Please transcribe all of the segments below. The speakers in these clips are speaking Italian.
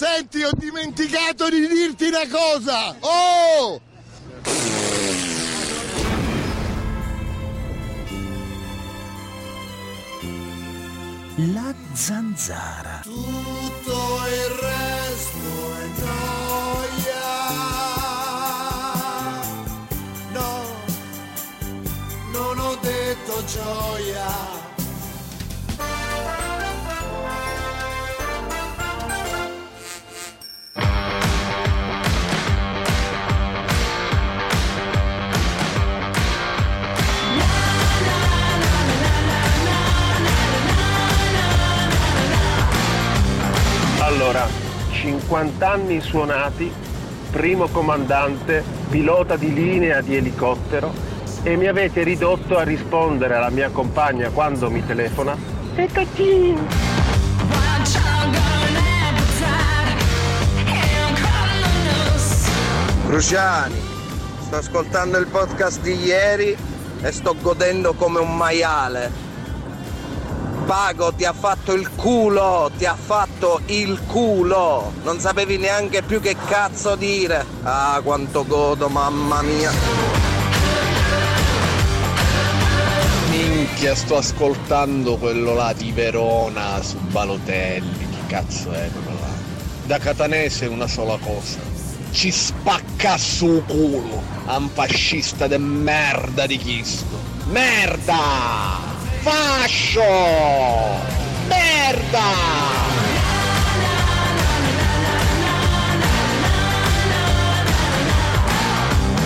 Senti, ho dimenticato di dirti una cosa! Oh! La zanzara. Tutto il resto è noia. No, non ho detto gioia. 50 anni suonati, primo comandante, pilota di linea di elicottero e mi avete ridotto a rispondere alla mia compagna quando mi telefona. Peccaccino! Cruciani, sto ascoltando il podcast di ieri e sto godendo come un maiale. Pago ti ha fatto il culo, ti ha fatto il culo. Non sapevi neanche più che cazzo dire. Ah, quanto godo, mamma mia. Minchia, sto ascoltando quello là di Verona su Balotelli. Che cazzo è quello là? Da catanese una sola cosa. Ci spacca su culo. a Un fascista de merda di Cristo. Merda! Fascio! Merda!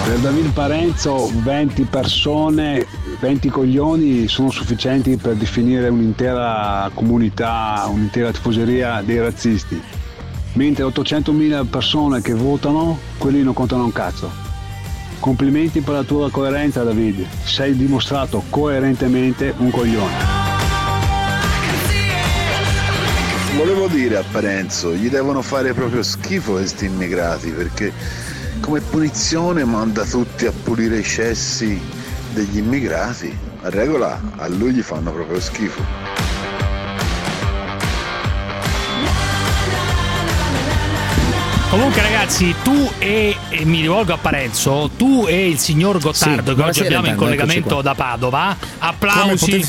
Per David Parenzo 20 persone, 20 coglioni sono sufficienti per definire un'intera comunità, un'intera tifoseria dei razzisti. Mentre 800.000 persone che votano, quelli non contano un cazzo. Complimenti per la tua coerenza David, sei dimostrato coerentemente un coglione. Volevo dire a Parenzo, gli devono fare proprio schifo questi immigrati perché come punizione manda tutti a pulire i cessi degli immigrati. A regola a lui gli fanno proprio schifo. Comunque ragazzi, tu e, e mi rivolgo a Parenzo, tu e il signor Gottardo Sì, che oggi abbiamo in collegamento da Padova, applausi.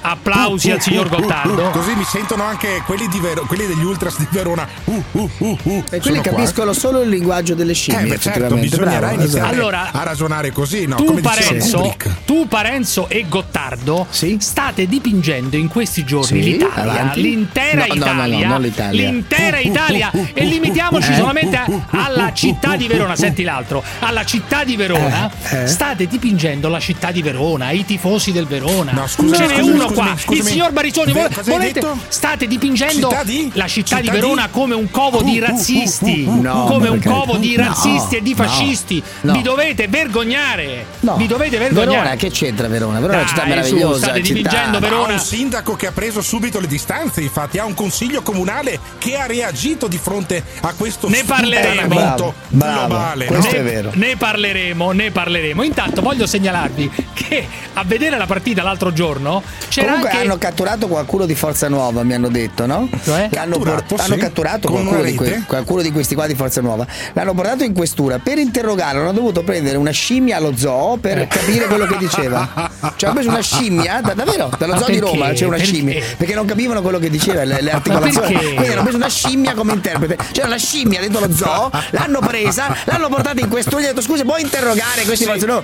Applausi Uh, uh, al signor uh, uh, Gottardo. uh, così mi sentono anche quelli, di Vero- quelli degli ultras di Verona. Uh, uh, uh, uh. E quelli qua. capiscono solo il linguaggio delle scimmie. Eh beh certo, bisognerà Bravo, iniziare esatto. Allora, a ragionare così, no? tu, Come Parenzo, tu, Parenzo e Gottardo state dipingendo in questi giorni Sì, l'Italia, avanti. l'intera No, no, no, no, Italia, non l'Italia. l'intera Italia e limitiamoci Eh? Solamente a- alla città di Verona. Senti l'altro, alla città di Verona. Eh, eh. State dipingendo la città di Verona, i tifosi del Verona. No, scusa, Ce n'è uno scusami, qua, scusami. il signor cosa hai volete-? State dipingendo Città di? la città, di Città di? Verona come un covo di Uh, uh, uh, razzisti, uh, uh, uh. No, come un covo di no, razzisti e di no, fascisti. no. Vi dovete vergognare. No. Vi dovete vergognare. Verona, che c'entra Verona? Verona è una città Dai, su, meravigliosa. state dipingendo Verona. ha un sindaco che ha preso subito le distanze, infatti ha un consiglio comunale che ha reagito di fronte a questo Ne parleremo. sfruttamento Bravo, bravo. globale. Questo no? è vero. Ne parleremo, ne parleremo. Intanto voglio segnalarvi che a vedere la partita l'altro giorno c'era Comunque anche hanno catturato qualcuno di Forza Nuova, mi hanno detto, no? Cioè? Hanno, Catturato, hanno catturato qualcuno di, que- qualcuno di questi qua di Forza Nuova. L'hanno portato in questura per interrogarlo. Hanno dovuto prendere una scimmia allo zoo per Eh. capire quello che diceva. Cioè, hanno preso una scimmia, da- davvero, dallo Ma zoo di? Roma c'è una Perché? scimmia. Perché non capivano quello che diceva, le, le articolazioni. Quindi hanno preso una scimmia come interprete. C'era la scimmia dentro lo zoo, l'hanno presa, l'hanno portata in questura e gli hanno detto scusa, puoi interrogare questi Forza Nuova?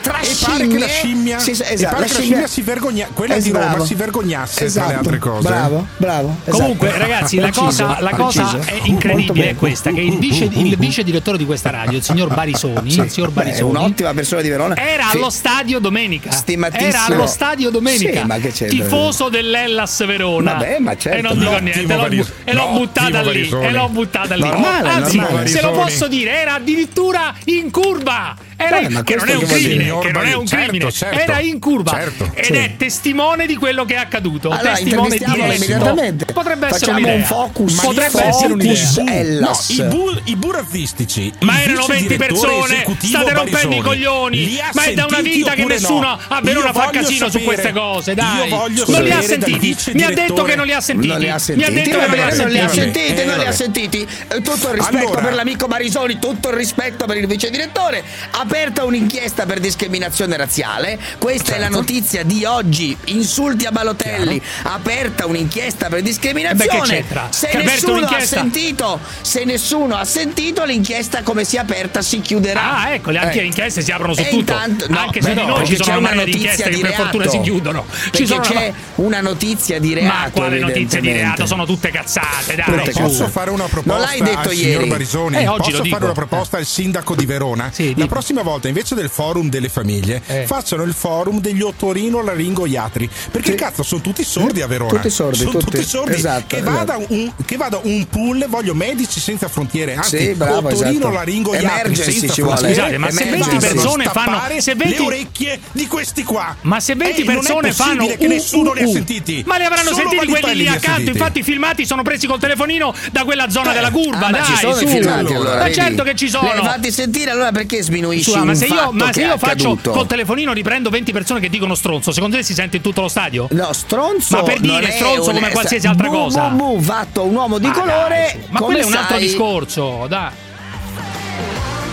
Tra E pare che la scimmia, Sì, sì, e esatto, pare che la scimmia si vergogna, quella Eh, di Roma bravo. si vergognasse tra le Esatto. altre cose. Bravo, bravo. Comunque, esatto. ragazzi, la Preciso, cosa, la cosa è incredibile è questa: che il vice, il vice direttore di questa radio, il signor Barisoni, il signor Beh, è Barisoni, un'ottima persona di Verona. era Sì. allo stadio domenica. Stimatissimo. Era allo stadio domenica. Sì, ma che c'entra? Tifoso dell'Ellas Verona. Vabbè, ma certo. E non dico No, niente, l'ho, e l'ho buttata lì. E l'ho buttata lì. Normale, Anzi, normale. se lo posso dire, era addirittura in curva. Era Beh, ma che non è un dire? crimine, che non è un Certo, crimine. certo, era in curva certo. ed Sì. è testimone di quello che è accaduto. Allora, testimone diretto. immediatamente. Potrebbe essere Facciamo un'idea. un focus. Potrebbe gli essere un'idea. focus No, i, bu- i burazzistici. Ma il erano 20 vicedirettore persone, state rompendo Barisoni, i coglioni. Ma è da una vita che nessuno no? a Verona fa casino su queste cose, dai. Io voglio non li ha sentiti. Mi ha detto che non li ha sentiti. Mi ha detto che va non li ha bene, non li ha sentiti. Ha sentiti. Eh, Tutto il rispetto Allora- per l'amico Marisoni, tutto il rispetto per il vice direttore. Aperta un'inchiesta per discriminazione razziale. Questa è la Certo. notizia di oggi. Insulti a Balotelli. Aperta un'inchiesta per Eh discriminazione. Se Che nessuno ha sentito, se nessuno ha sentito, l'inchiesta come si è aperta si chiuderà. Ah, ecco, le anche Eh. le inchieste si aprono su E tutto. intanto- no, anche se beh, di no, noi ci sono c'è una di notizia inchieste che di per fortuna reato. si chiudono. Ci sono c'è una notizia di reato. Ma quale notizia di reato? Sono tutte cazzate, dai. Tutte. Posso fare una proposta Non l'hai detto al ieri. signor Barisoni? Eh, oggi Posso lo dico. fare una proposta al sindaco di Verona? Sì, La dico. prossima volta, invece del forum delle famiglie, Eh. facciano il forum degli otorino laringoiatri. Perché Sì. cazzo, sono tutti sordi a Verona. Tutti sordi, Sono tutti. tutti sordi. Esatto, che, vada un, che vada un pool, voglio medici senza frontiere. Anzi, Sì, bravo, otorino esatto. laringoiatri senza ci vuole. Scusate, ma se Emergency. 20 persone fanno stappare se 20 le orecchie di questi qua. Ma se 20 Eh, persone fanno che uh, nessuno uh, li ha sentiti. Ma li avranno Solo sentiti quelli lì accanto. Infatti, i filmati sono presi col telefonino da quella zona Eh. della curva. Ah, ma dai, ci sono su. i filmati allora. Ma certo che ci sono. Le fatti sentire allora perché sminuisci Scusa, ma se io, ma se io faccio accaduto? col telefonino riprendo 20 persone che dicono stronzo, secondo te si sente in tutto lo stadio? No, stronzo. Ma per dire stronzo come qualsiasi altra bu, cosa. Bu, bu, fatto un uomo di Ma colore. dai, ma quello è un altro discorso, dai.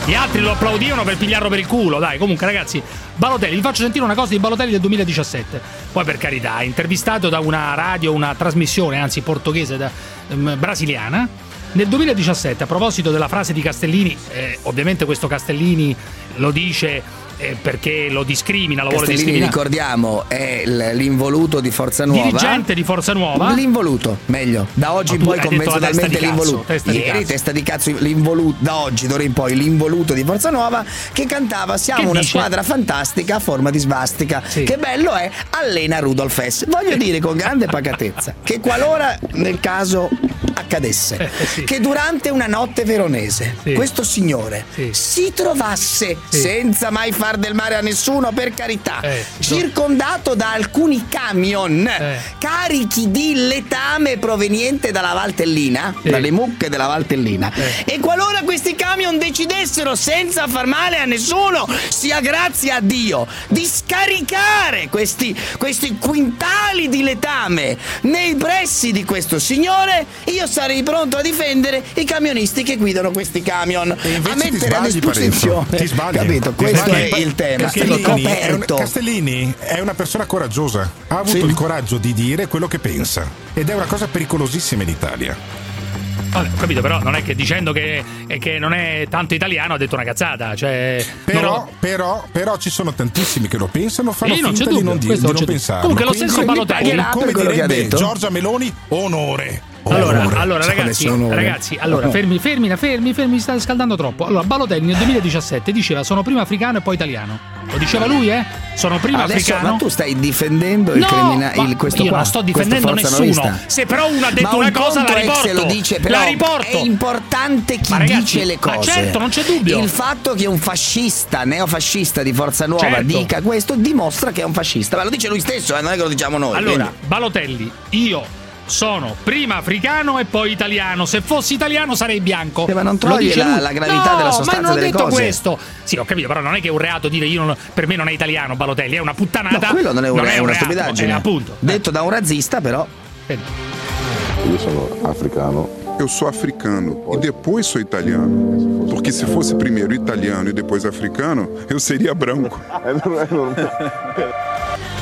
Gli altri lo applaudivano per pigliarlo per il culo, dai. Comunque, ragazzi, Balotelli, vi faccio sentire una cosa di Balotelli del 2017. Poi, per carità, intervistato da una radio, una trasmissione, anzi portoghese, da- ehm, brasiliana. Nel 2017, a proposito della frase di Castellini, eh, ovviamente questo Castellini lo dice eh, perché lo discrimina, lo vuole discriminare. ricordiamo, è l'involuto di Forza Nuova. Dirigente di Forza Nuova. L'involuto, meglio. Da oggi in poi convenzionalmente di l'involuto. testa di Ieri cazzo. testa di cazzo l'involuto, da oggi d'ora in poi l'involuto di Forza Nuova che cantava Siamo Che una dice? squadra fantastica a forma di svastica. Sì. Che bello è allena Rudolf S. Voglio dire con grande pacatezza che qualora nel caso accadesse Eh, sì. che durante una notte veronese Sì. questo signore si trovasse senza mai far del male a nessuno per carità Eh, circondato da alcuni camion Eh. carichi di letame proveniente dalla Valtellina, Sì. dalle mucche della Valtellina. Eh. E qualora questi camion decidessero senza far male a nessuno, sia grazie a Dio, di scaricare questi, questi quintali di letame nei pressi di questo signore, io sarei pronto a difendere i camionisti che guidano questi camion, E a ti mettere a disposizione. Ti sbagli. Capito? Ti Questo sbagli. è il tema. Castellini è, un- Coperto. Castellini è una persona coraggiosa. Ha avuto Sì. il coraggio di dire quello che pensa. Ed è una cosa pericolosissima in Italia. Vabbè, ho capito, però non è che dicendo che, eh, che non è tanto italiano ha detto una cazzata. Cioè, Però, lo- però, però ci sono tantissimi che lo pensano, fanno Sì, non finta c'è di dubbio, non, di, di non pensarlo. Comunque lo Quindi, stesso Balotelli- pagherà come direbbe? Giorgia Meloni, onore. Allora, allora ragazzi, ragazzi, allora fermi, fermi, fermi, fermi, state scaldando troppo. Allora, Balotelli nel 2017 diceva sono prima africano e poi italiano. Lo diceva lui, eh? Sono prima Adesso, africano. ma tu stai difendendo il No, crimina- ma il, questo io qua, non sto difendendo nessuno. Novista. Se però uno ha detto Ma un una cosa, la riporto. lo dice, però la riporto. È importante chi Ma ragazzi, dice le ma cose. certo, non c'è dubbio. Il fatto che un fascista, neofascista di Forza Nuova Certo. dica questo dimostra che è un fascista. Ma lo dice lui stesso, eh, non è che lo diciamo noi. Allora, quindi- Balotelli, io sono prima africano e poi italiano. Se fossi italiano sarei bianco. Eh, ma non dice la- la gravità No, della sostanza ma non ho detto cose. questo. Sì, ho capito, però non è che è un reato dire io non- per me non è italiano Balotelli, è una puttanata. No, quello non è, un, è una reato, stupidaggine. eh, appunto. Detto da un razzista, però. Eh. Eu sou africano. Eu sou africano e depois sou italiano. Porque se fosse primeiro italiano e depois africano, eu seria branco.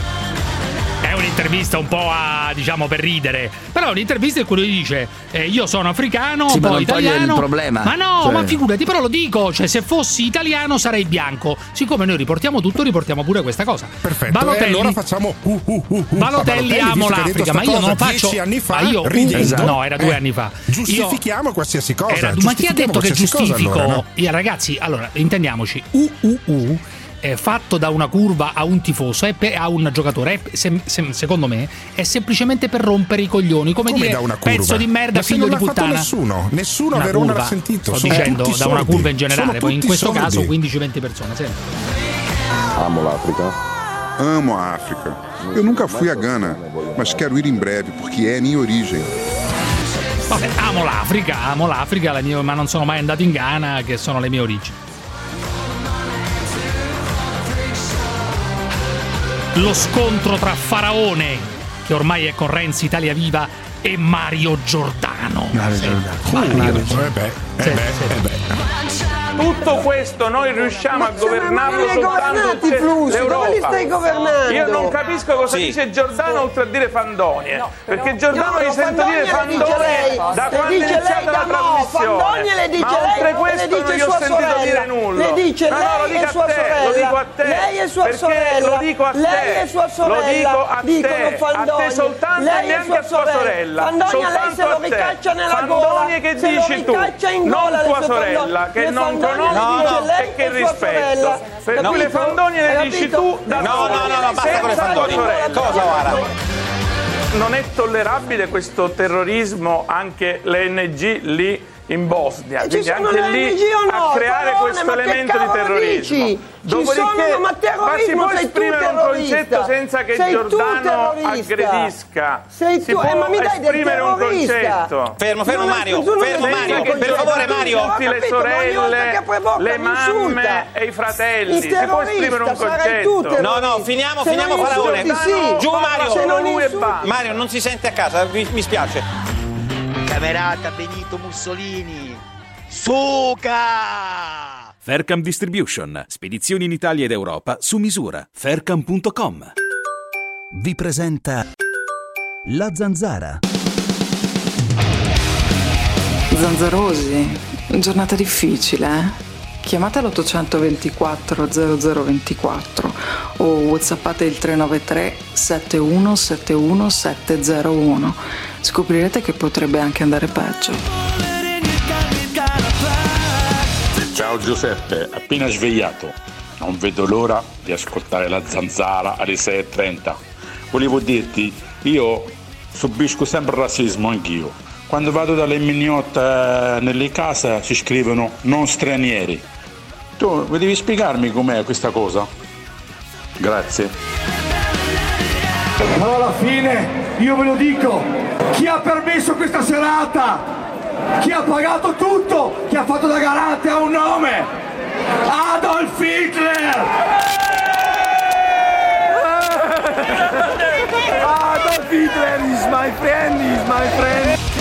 Un'intervista un po' a, diciamo, per ridere. Però è un'intervista in cui lui dice: eh, Io sono africano, Sì, poi italiano. problema. Ma no, Cioè- ma figurati, però lo dico: cioè, se fossi italiano sarei bianco. Siccome noi riportiamo tutto, riportiamo pure questa cosa. Perfetto. Balotelli, E allora facciamo uh, uh, uh, uh. Balotelli, Ma amo l'Africa, ma io non faccio. dieci anni fa, ma io, ridendo, no, era due eh, anni fa. Giustifichiamo qualsiasi cosa. Era- ma chi ha detto che qualsiasi cosa, giustifico? allora, no? Eh, ragazzi, allora, intendiamoci. UUU eh, fatto da una curva a un tifoso, è pe- a un giocatore, è, se- se- secondo me, è semplicemente per rompere i coglioni. Come, Come dire, da una curva? pezzo di merda, Ma figlio non di l'ha fatto puttana. nessuno, nessuno a Verona curva, l'ha sentito. Sto dicendo da una curva in generale, poi in questo sordi. caso 15-20 persone. Senti. Amo l'Africa. Amo a África. Eu nunca fui a Gana, mas quero ir em breve porque é minha origem. Vabbè, amo l'Africa, amo l'Africa, la mia- ma non sono mai andato in Ghana, che sono le mie origini. Lo scontro tra Faraone, che ormai è con Renzi Italia Viva, e Mario Giordano. Sì. Mario. Eh eh Sì, beh, sì. eh beh. Tutto questo noi riusciamo a governarlo li hai soltanto se flussi? Dove li l'Europa. stai governando? Io non capisco cosa Sì. dice Giordano oltre a dire Fandonie. perché Giordano No, gli sento Fandonie dire le Fandonie lei. da Le quando è dice lei iniziata la trasmissione. Fandonie le dice Ma lei, oltre le questo dice non gli ho sua sentito sorella. dire nulla. Le dice No, no, lei lo e sua te, sorella. lo dico a te. Lei e sua perché sorella. Lo dico a te. Lei e sua sorella. Lo dico a Dicono te. Fandonie. A te soltanto Lei e neanche sua a tua sorella. Fandonia lei se lo ricaccia nella Fandonie gola. che Se lo dici tu, ricaccia in non tua sorella, che non conosco e che rispetto. Per cui le fandonie le dici tu da No, no, no, no, basta con le fandonie. tua sorella. Cosa, Guara? Non è tollerabile questo terrorismo anche le NG lì in Bosnia, Eh, ci quindi anche lì no? a creare Parole, questo ma elemento di terrorismo. dici? Ci Dopodiché, sono, ma si terrorismo può tu esprimere un concetto senza che Sei tu Giordano aggredisca. Sei si tu, può eh, ma mi dai esprimere un terrorista. concetto. Fermo, fermo Mario, tu non fermo Mario, per favore. Mario. Tutti le ma sorelle, le mamme e i fratelli. Si può esprimere un tu concetto. No, no, finiamo, finiamo sì. Giù Mario. E. Mario, non si sente a casa, mi spiace. Camerata Benito Mussolini. Suca! Faircam Distribution, spedizioni in Italia ed Europa su misura. Faircam.com vi presenta La Zanzara. Zanzarosi, giornata difficile, eh? Chiamate l'824 0024 o whatsappate il 393 7171 701. Scoprirete che potrebbe anche andare peggio. Ciao Giuseppe, appena svegliato. Non vedo l'ora di ascoltare la zanzara alle 6.30. Volevo dirti, io subisco sempre razzismo anch'io. Quando vado dalle mignotte eh, nelle case si scrivono non stranieri. Tu devi spiegarmi com'è questa cosa? Grazie. Ma alla fine io ve lo dico, chi ha permesso questa serata? Chi ha pagato tutto? Chi ha fatto da garante ha un nome? Adolf Hitler! Adolf Hitler is my friend, is my friend.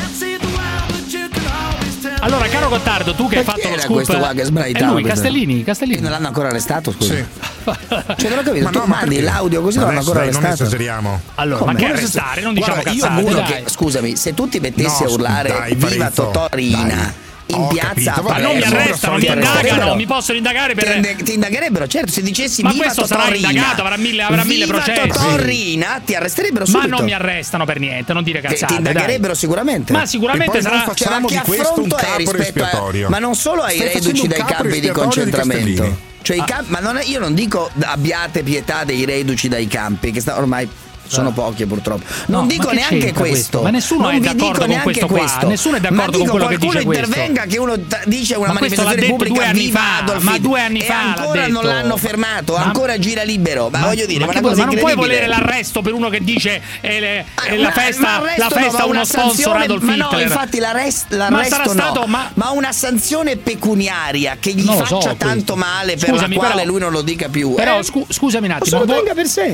Allora, caro Gottardo, tu che hai Ma fatto lo era scoop. questo qua che sbraitava? È lui, questo? Castellini, Castellini. Non l'hanno ancora arrestato, scusa. Sì. Cioè, non ho capito, Ma tu no, ma mandi perché? l'audio così non l'hanno ancora dai, non arrestato. esageriamo. Allora, Come? ma che arrestare? Non diciamo Guarda, io cazzate, Uno dai. che, scusami, se tu ti mettessi No, a urlare dai, viva Parenzo, Totorina dai. In Ho piazza capito, Ma non mi arrestano, mi indagano, mi possono indagare per. Ti, ind- ti indagherebbero, certo, se dicessi Ma viva questo sarà Totorina, indagato, avrà mille- avrà mille viva processi. Totorina, ti arresterebbero Ma subito. non mi arrestano per niente, non dire cazzate. ti indagherebbero dai. sicuramente. Ma sicuramente sarà. facciamo- Cioè, ma di che questo un capo rispetto a, espiatorio. ma non solo ai Stai reduci dai campi di concentramento. Cioè, i Ah. campi- ma non è- io non dico abbiate pietà dei reduci dai campi, che sta- ormai sono pochi purtroppo. Non No, dico ma che neanche questo. questo? Ma nessuno non è vi d'accordo dico con neanche questo qua. questo. Nessuno è Ma d'accordo con dico, quello che qualcuno dice questo. intervenga che uno t- dice una Ma questo manifestazione detto pubblica due anni fa, Adolf ma due anni fa ancora non l'hanno fermato, Ma- ancora gira libero. Ma, voglio dire, ma, ma, ma non puoi volere l'arresto per uno che dice eh, le- eh, Ma- la festa, ma la festa ma uno una sponsor sanzione- Adolf ma Hitler. no, infatti l'arrest- Ma l'arresto sarà no, stato- ma... ma- una sanzione pecuniaria che gli faccia tanto questo. male per la quale lui non lo dica più. Però eh? scu- scusami un attimo,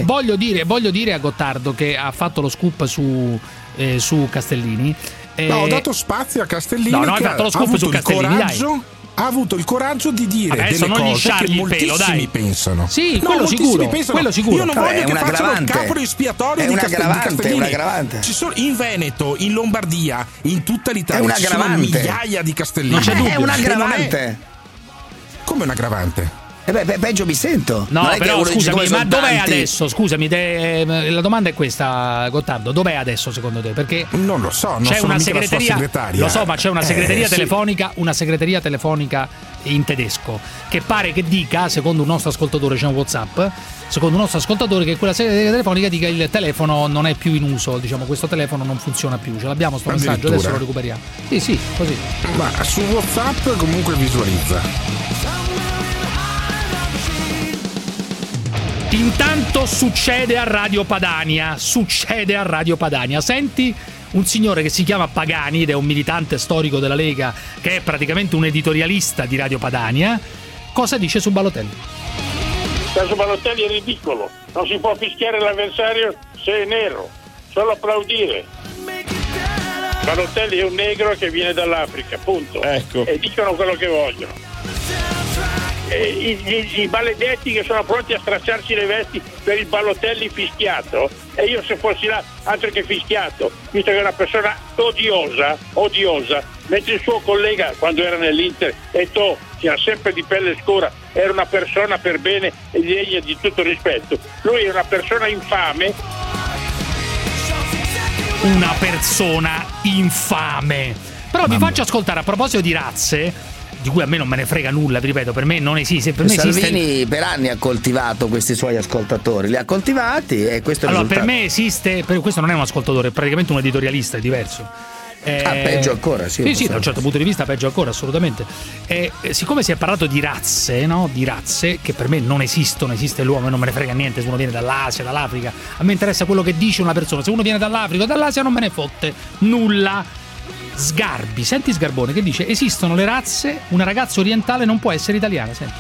voglio, dire, voglio dire a Gottardo che ha fatto lo scoop su, eh, su Castellini. eh, No, ho dato spazio a Castellini No, no, hai che fatto lo ha scoop su Castellini, dai. coraggio ha avuto il coraggio di dire Adesso delle non gli cose che pelo, moltissimi dai. pensano. Sì, No, quello sicuro, pensano. quello sicuro. Io non Vabbè, voglio è che un facciano il capo espiatorio di Castel- di aggravante, Castellini. è un aggravante. Ci sono in Veneto, in Lombardia, in tutta l'Italia ci sono migliaia di Castellini. Ma c'è dubbio. È un non aggravante. Come un aggravante? E beh, pe- peggio mi sento. No, Non però scusami, ma dov'è tanti. adesso? Scusami, de- eh, la domanda è questa, Gottardo. Dov'è adesso secondo te? Perché Non lo so, non c'è sono una mica la sua segreteria. segretaria. Lo so, ma c'è una Eh, segreteria sì. telefonica, una segreteria telefonica in tedesco, che pare che dica, secondo un nostro ascoltatore, c'è un WhatsApp, secondo un nostro ascoltatore che quella segreteria telefonica dica il telefono non è più in uso, diciamo questo telefono non funziona più. Ce l'abbiamo sto messaggio, adesso lo recuperiamo. Sì, sì, così. Ma su WhatsApp comunque visualizza. Intanto succede a Radio Padania, succede a Radio Padania. Senti un signore che si chiama Pagani ed è un militante storico della Lega, che è praticamente un editorialista di Radio Padania. Cosa dice su Balotelli? Il caso Balotelli è ridicolo, non si può fischiare l'avversario se è nero, solo applaudire. Balotelli è un negro che viene dall'Africa, punto. Ecco. E dicono quello che vogliono. E i, i, i maledetti che sono pronti a stracciarsi le vesti per il Balotelli fischiato e io se fossi là altro che fischiato visto che è una persona odiosa odiosa mentre il suo collega quando era nell'Inter Eto che era sempre di pelle scura era una persona per bene e degna di tutto rispetto lui è una persona infame Una persona infame. Però vi faccio ascoltare a proposito di razze. Di cui a me non me ne frega nulla, vi ripeto, per me non esiste. Per me Salvini esiste per anni ha coltivato questi suoi ascoltatori, li ha coltivati e questo è il Allora, per risultato. me esiste. per- questo non è un ascoltatore, è praticamente un editorialista, è diverso. Eh, Ah, peggio ancora, sì, Sì, sì, da un certo punto di vista, peggio ancora, assolutamente. Eh, eh, siccome si è parlato di razze, no? Di razze che per me non esistono, esiste l'uomo e non me ne frega niente se uno viene dall'Asia, dall'Africa. A me interessa quello che dice una persona. Se uno viene dall'Africa o dall'Asia non me ne fotte nulla. Sgarbi, senti Sgarbone che dice: esistono le razze, una ragazza orientale non può essere italiana. Senti.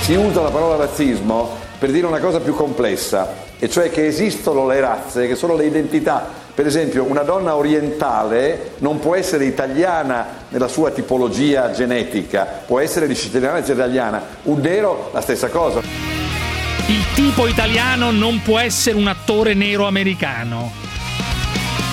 Si usa la parola razzismo per dire una cosa più complessa, e cioè che esistono le razze, che sono le identità. Per esempio, una donna orientale non può essere italiana nella sua tipologia genetica, può essere di cittadinanza italiana. Un nero, la stessa cosa. Il tipo italiano non può essere un attore nero americano.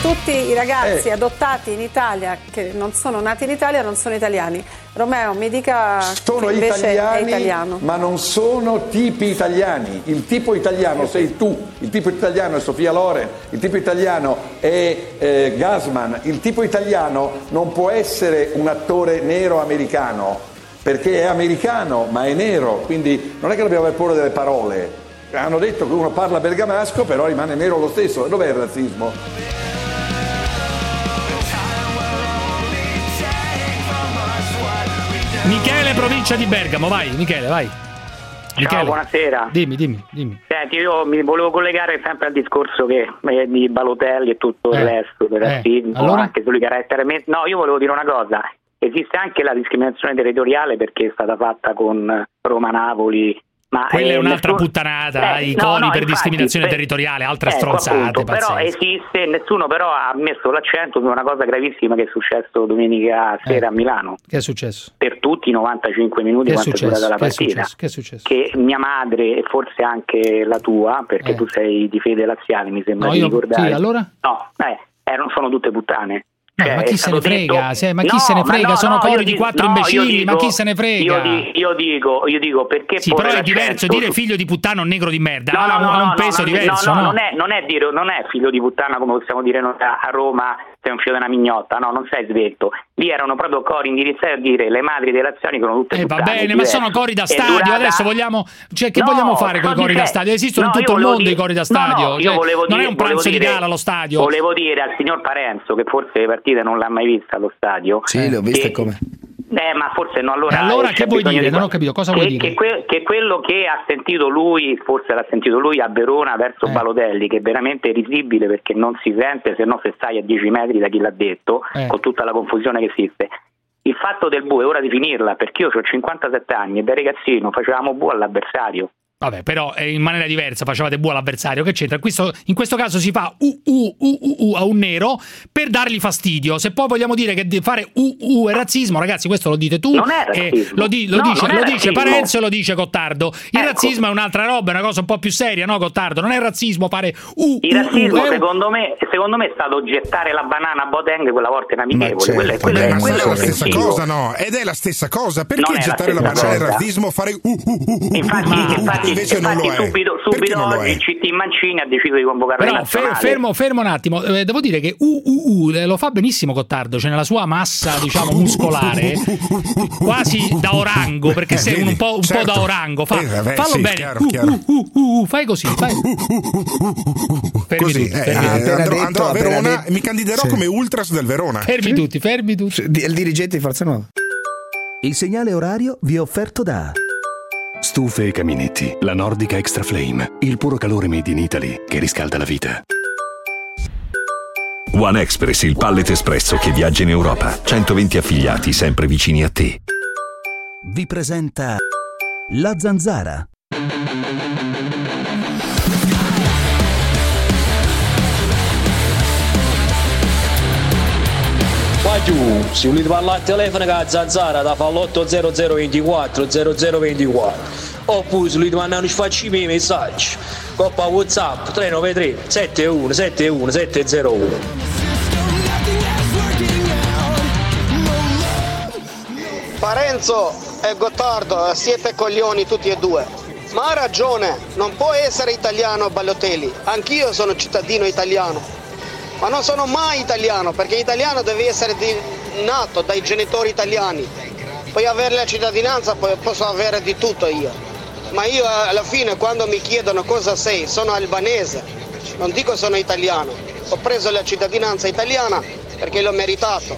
Tutti i ragazzi adottati in Italia che non sono nati in Italia non sono italiani. Romeo mi dica Sono italiani, è italiano. ma non sono tipi italiani. Il tipo italiano sei tu, il tipo italiano è Sofia Loren, il tipo italiano è eh, Gasman, il tipo italiano non può essere un attore nero americano, perché è americano ma è nero, quindi non è che dobbiamo aver paura delle parole. Hanno detto che uno parla bergamasco però rimane nero lo stesso, dov'è il razzismo? Michele, provincia di Bergamo, vai, Michele, vai. Ciao, buonasera. Dimmi, dimmi, dimmi. Senti, io mi volevo collegare sempre al discorso che, eh, di Balotelli e tutto il Eh, resto del eh, razzismo, allora? anche sui carattere. me- No, io volevo dire una cosa. Esiste anche la discriminazione territoriale perché è stata fatta con Roma-Napoli. Ma Quella eh, è un'altra nessuno- puttanata, Eh, i no, coni no, per infatti, discriminazione per- territoriale, altre Ecco, stronzate. appunto, però esiste, nessuno però ha messo l'accento su una cosa gravissima che è successo domenica sera a Milano. Che è successo? Per tutti i 95 minuti Che è quanto è durata successo? la partita? Che è successo? che mia madre e forse anche la tua, perché Eh. tu sei di fede laziale, mi sembra No, di io- ricordare. sì, allora? No, eh, erano- sono tutte puttane. Cioè, ma chi se ne frega? Se- ma chi No, se ne frega? no, Sono no, cori di quattro imbecilli, ma dico- chi se ne frega? Io, io dico, io dico perché Sì, però è diverso dire su- figlio di puttana o negro di merda, No, ha, no, un- peso diverso, no, no? non, è, non è dire, non è figlio di puttana come possiamo dire a Roma sei un figlio di una mignotta, no, non sei svelto. Lì erano proprio cori indirizzati a dire le madri delle azioni sono tutte Eh, va bene, ma sono cori da stadio. durata- Adesso vogliamo. Cioè, che No, vogliamo fare con i cori da stadio? Esistono in no, tutto io il mondo dire- i cori da stadio. no, io Cioè, volevo non è dire- un pranzo di dire- gala allo stadio. Volevo dire al signor Parenzo, che forse le partite non l'ha mai vista allo stadio. Sì, le ho viste che- come. Eh, ma forse no, allora. Allora che vuoi dire? di- Non ho capito, cosa che, vuoi dire? Che, que- che quello che ha sentito lui, forse l'ha sentito lui a Verona verso Eh. Balotelli, che è veramente risibile perché non si sente se no se stai a 10 metri da chi l'ha detto, Eh. con tutta la confusione che esiste. Il fatto del bu è ora di finirla perché io ho 57 anni e da ragazzino facevamo bu all'avversario. Vabbè, però eh, in maniera diversa facevate buono all'avversario. Che c'entra? Questo- in questo caso si fa uh, uh, uh, uh, uh a un nero per dargli fastidio. Se poi vogliamo dire che di fare uh, uh è razzismo, ragazzi, questo lo dite tu. Non è e razzismo. lo, di- lo No, dice, non è lo dice. Parenzo e lo dice Cottardo. Il Ecco. razzismo è un'altra roba, è una cosa un po' più seria, no, Cottardo? Non è razzismo fare uh, Il uh, razzismo, uh, un- secondo me, secondo me è stato gettare la banana a Boateng quella volta in amichevole. certo, quello, vabbè, è- non è la stessa cosa, no? Ed è la stessa cosa. Perché la gettare la stessa banana al razzismo fare uh, uh, uh, uh, Infatti, uh, infatti, invece non infatti lo è? subito, Perché subito non oggi è? il CT Mancini ha deciso di convocare Però la fer- nazionale. fermo, fermo un attimo, Eh, devo dire che UUU eh, lo fa benissimo Cottardo, cioè nella sua massa diciamo muscolare, quasi da orango, perché Eh, sei un vedi, po', un po' certo. da orango, fa- Eh, vabbè, fallo sì, bene, chiaro, Uh, chiaro. uh, uh, uh, uh, fai così, fai. Fermi Così, tutti, eh, fermi eh, tutti. andrò, andrò a Verona detto- e mi candiderò Sì. come ultras del Verona. Fermi tutti, fermi tutti. Il dirigente di Forza Nuova. Il segnale orario vi è offerto da Stufe e caminetti, la Nordica Extra Flame, il puro calore made in Italy che riscalda la vita. One Express, il pallet espresso che viaggia in Europa. 120 affiliati sempre vicini a te. vi presenta La Zanzara. Giù, se volete parlare al telefono con la zanzara da fa l'80024 0024 oppure se volete mandare un sfacci miei messaggi coppa whatsapp 393 71 71 701 Parenzo e Gottardo siete coglioni tutti e due. Ma ha ragione, non può essere italiano Ballotelli. Anch'io sono cittadino italiano. Ma non sono mai italiano, perché italiano deve essere di- nato dai genitori italiani. Poi avere la cittadinanza posso avere di tutto io. Ma io alla fine quando mi chiedono cosa sei, sono albanese. Non dico sono italiano. Ho preso la cittadinanza italiana perché l'ho meritato.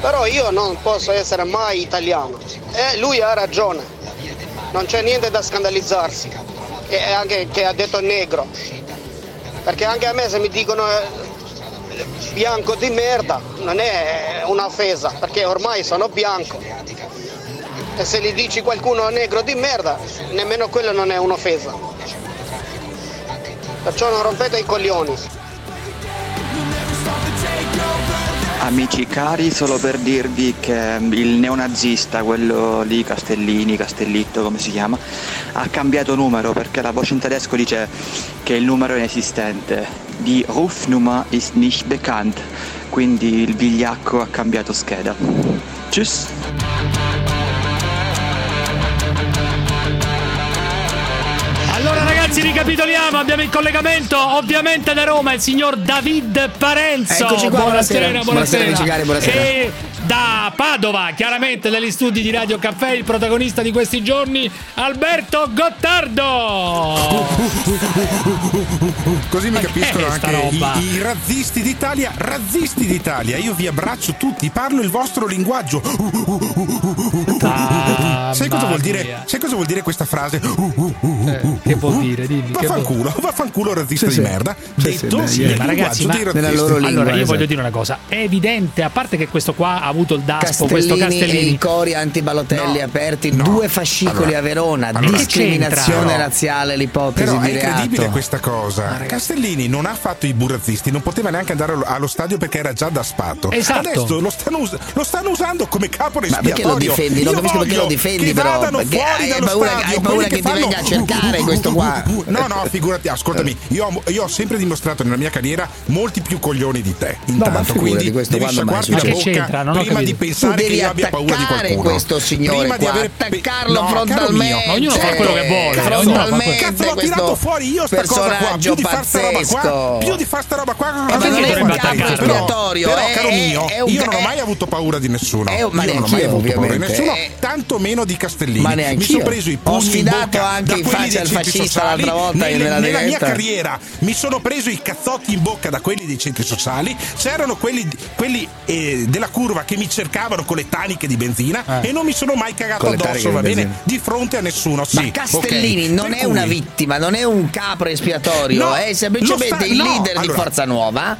Però io non posso essere mai italiano. E lui ha ragione. Non c'è niente da scandalizzarsi. E anche che ha detto negro. Perché anche a me se mi dicono eh, bianco di merda non è un'offesa, perché ormai sono bianco. E se gli dici qualcuno negro di merda, nemmeno quello non è un'offesa. Perciò non rompete i coglioni. Amici cari, solo per dirvi che il neonazista, quello lì, Castellini, Castellitto, come si chiama, ha cambiato numero perché la voce in tedesco dice che il numero è inesistente. Die Rufnummer ist nicht bekannt, quindi il vigliacco ha cambiato scheda. Tschüss! Ragazzi ricapitoliamo, abbiamo in collegamento ovviamente da Roma il signor David Parenzo. Eccoci qua, buonasera. buonasera. Buonasera, cari, buonasera. E da Padova, chiaramente dagli studi di Radio Caffè, il protagonista di questi giorni, Alberto Gottardo. Così mi capiscono anche i, i razzisti d'Italia. Razzisti d'Italia, io vi abbraccio tutti, parlo il vostro linguaggio. sai, cosa vuol dire, sai cosa vuol dire questa frase? che vuol dire? Dimmi. che Vaffanculo, vaffanculo razzista Sì, di sì. merda. Sì, sì, Detto sì, eh, il ma ragazzi, ma allora io voglio dire una cosa: è evidente, a parte che questo qua ha avuto il daspo, questo Castellini e Castellini. i cori antibalotelli aperti, due fascicoli Allora, a Verona, allora, discriminazione razziale, l'ipotesi Però di è incredibile reato. questa cosa. Castellini non ha fatto i burrazzisti, non poteva neanche andare allo- stadio perché era già da spato. Esatto. Adesso lo stanno, us- lo stanno usando come capo Ma perché lo espiatorio. difendi? Non capisco perché lo difendi, che però. Perché hai dallo paura- stadio hai paura quelli che ti fanno- venga a cercare questo qua. No, no, figurati, ascoltami. Io ho, io ho sempre dimostrato nella mia carriera molti più coglioni di te. Intanto, ma figurati, quindi questo devi sciacquarti la che bocca c'entra? Non ho prima di pensare Tu devi che io abbia paura di attaccare qualcuno. questo signore prima di qua, avere attaccarlo no, frontalmente. mio, Ma ognuno fa quello che vuole, quello- Cazzo, l'ho tirato fuori io sta cosa qua. Più di far sta roba qua, più di far sta roba qua. ma non è un capo Però- espiatorio, Però, caro mio, io non ho mai avuto paura di nessuno. Io non ho mai avuto paura di nessuno, tanto meno di Castellini. Ma Mi neanch'io. sono preso i Ho pugni in sfidato bocca anche da in quelli faccia dei al centri fascista sociali. l'altra volta Nelle- nella Nella mia carriera mi sono preso i cazzotti in bocca da quelli dei centri sociali. C'erano quelli, quelli, eh, della curva che mi cercavano con le taniche di benzina Eh. e non mi sono mai cagato addosso, di va bene? Di fronte a nessuno. Sì, Ma Castellini ok. non Per è una cui- vittima, non è un capro espiatorio, No, è semplicemente sta- il no, leader di allora- Forza Nuova.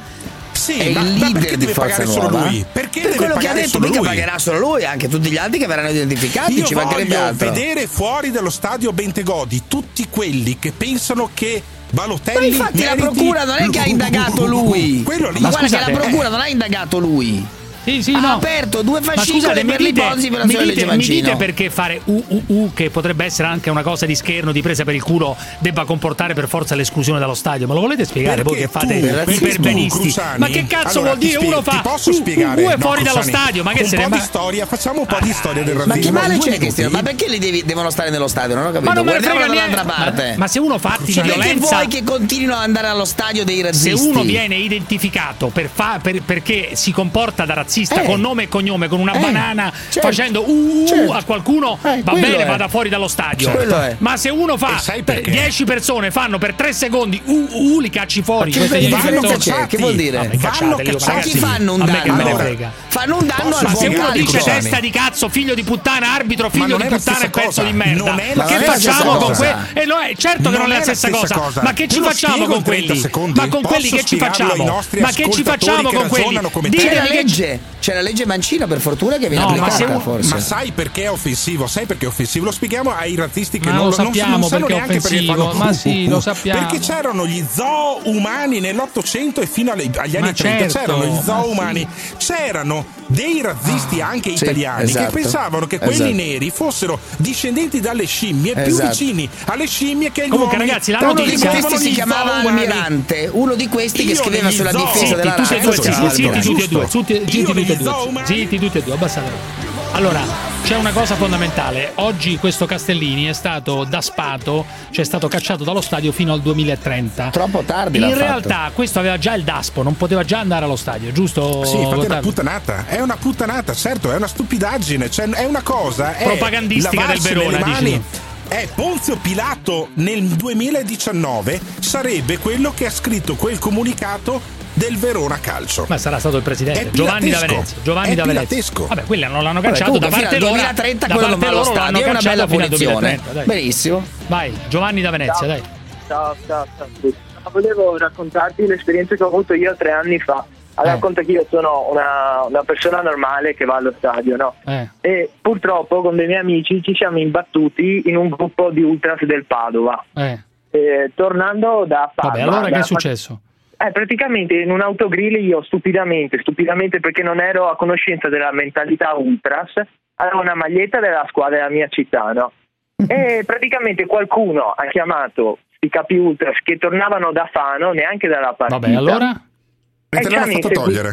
Sì, è ma- il ma leader di deve Forza pagare solo Nuova. lui? Perché per quello che ha detto, mica lui? pagherà solo lui, anche tutti gli altri che verranno identificati, Io ci mancherebbe voglio altro. vedere fuori dallo stadio Bentegodi tutti quelli che pensano che Ma Balotelli infatti la procura non è che ha indagato lui. Quello lì. Ma guarda Scusate, che la eh, procura non ha indagato lui. Sì, sì, ha no. aperto due Ma fascicole per dite, l'ipotesi per la mi dite, legge mi dite perché fare UUU, che potrebbe essere anche una cosa di scherno, di presa per il culo, debba comportare per forza l'esclusione dallo stadio? Me lo volete spiegare voi che Perché fate tu, i perbenisti? Ma che cazzo allora, vuol dire? spiego, Uno fa posso UUU spiegare? è No, fuori dallo Cruciani, stadio, ma che un se ne po' ma- di storia, facciamo un po' di storia del Ma razzismo. che male c'è. Cristiano? Ma perché li devi- devono stare nello stadio? Non ho capito. Ma non Guardiamo dall'altra parte. Ma, ma se uno fa atti di Cioè, perché violenza vuoi che continuino ad andare allo stadio dei se razzisti? uno viene identificato perché si comporta da razzista Eh. con nome e cognome, con una Eh, banana, certo, facendo uh, uh, certo. a qualcuno, Eh, va quello bene, è. vada fuori dallo stadio. Certo. Quello. Ma se uno fa E sai perché? 10 persone fanno per 3 secondi, uh, uh, li cacci fuori. Ma che queste 10 differenza persone. c'è? Che vuol dire? Vabbè, ma Ma ragazzi, chi fanno un a me che me ne danno? frega. Fanno un danno Posso al Ma se uno dice testa di cazzo, figlio di puttana, arbitro, figlio di puttana e pezzo di merda. Ma che facciamo con cosa. quelli? E lo è, certo che non è la stessa cosa. Ma che ci facciamo con in 30 quelli? Ma con quelli che ci facciamo? Ma che ci facciamo con quelli? Ditemi che- legge, c'è la legge Mancino per fortuna che viene No, ma applicata uno- forse. Ma sai perché è offensivo? Sai perché è offensivo? Lo spieghiamo ai razzisti che Ma non lo non- sappiamo non sanno perché è neanche perché offensivo, fanno ma sì, lo sappiamo. Perché c'erano gli zoo umani nell'Ottocento e fino agli anni Ma 30 certo, c'erano gli zoo ma sì. umani. C'erano dei razzisti anche sì, italiani esatto, che pensavano che quelli esatto. neri fossero discendenti dalle scimmie più Esatto. vicini alle scimmie che agli Comunque, uomini. ragazzi, la Uno di notizia- questi si chiamava umani. Almirante, uno di questi che scriveva sulla difesa della tutti e due, razza. tutti e due, Io tutti e due, zitti tutti e due, abbassate. Allora, c'è una cosa fondamentale. Oggi questo Castellini è stato daspato, cioè è stato cacciato dallo stadio fino al 2030. Troppo tardi In fatto. realtà questo aveva già il daspo, non poteva già andare allo stadio, giusto? Sì, infatti è una puttanata, è una puttanata, certo, è una stupidaggine, cioè è una cosa. È Propagandistica del Verona, dici È Ponzio Pilato nel 2019 sarebbe quello che ha scritto quel comunicato del Verona Calcio. Ma sarà stato il presidente È Giovanni da. Venezia. Giovanni È da Venezia. pilatesco. Vabbè, quelli non l'hanno Vabbè, cacciato comunque, da fino parte al loro. 2030 da quello non parte va allo loro l'hanno stadio, è una cacciato bella fino punizione. 2030, dai. Benissimo. Vai, Giovanni da Venezia, dai. Ciao, ciao, ciao. Volevo raccontarti l'esperienza che ho avuto io tre anni fa. Allora, Eh. conta che io sono una, una persona normale che va allo stadio, no? Eh. E purtroppo con dei miei amici ci siamo imbattuti in un gruppo di ultras del Padova. Eh. Eh, tornando da Parma, Vabbè, allora che è successo? Eh, praticamente in un autogrill io stupidamente, stupidamente perché non ero a conoscenza della mentalità ultras, avevo una maglietta della squadra della mia città, no? E praticamente qualcuno ha chiamato i capi ultras che tornavano da Fano, neanche dalla partita. Vabbè, allora? E te l'hanno hanno fatto togliere.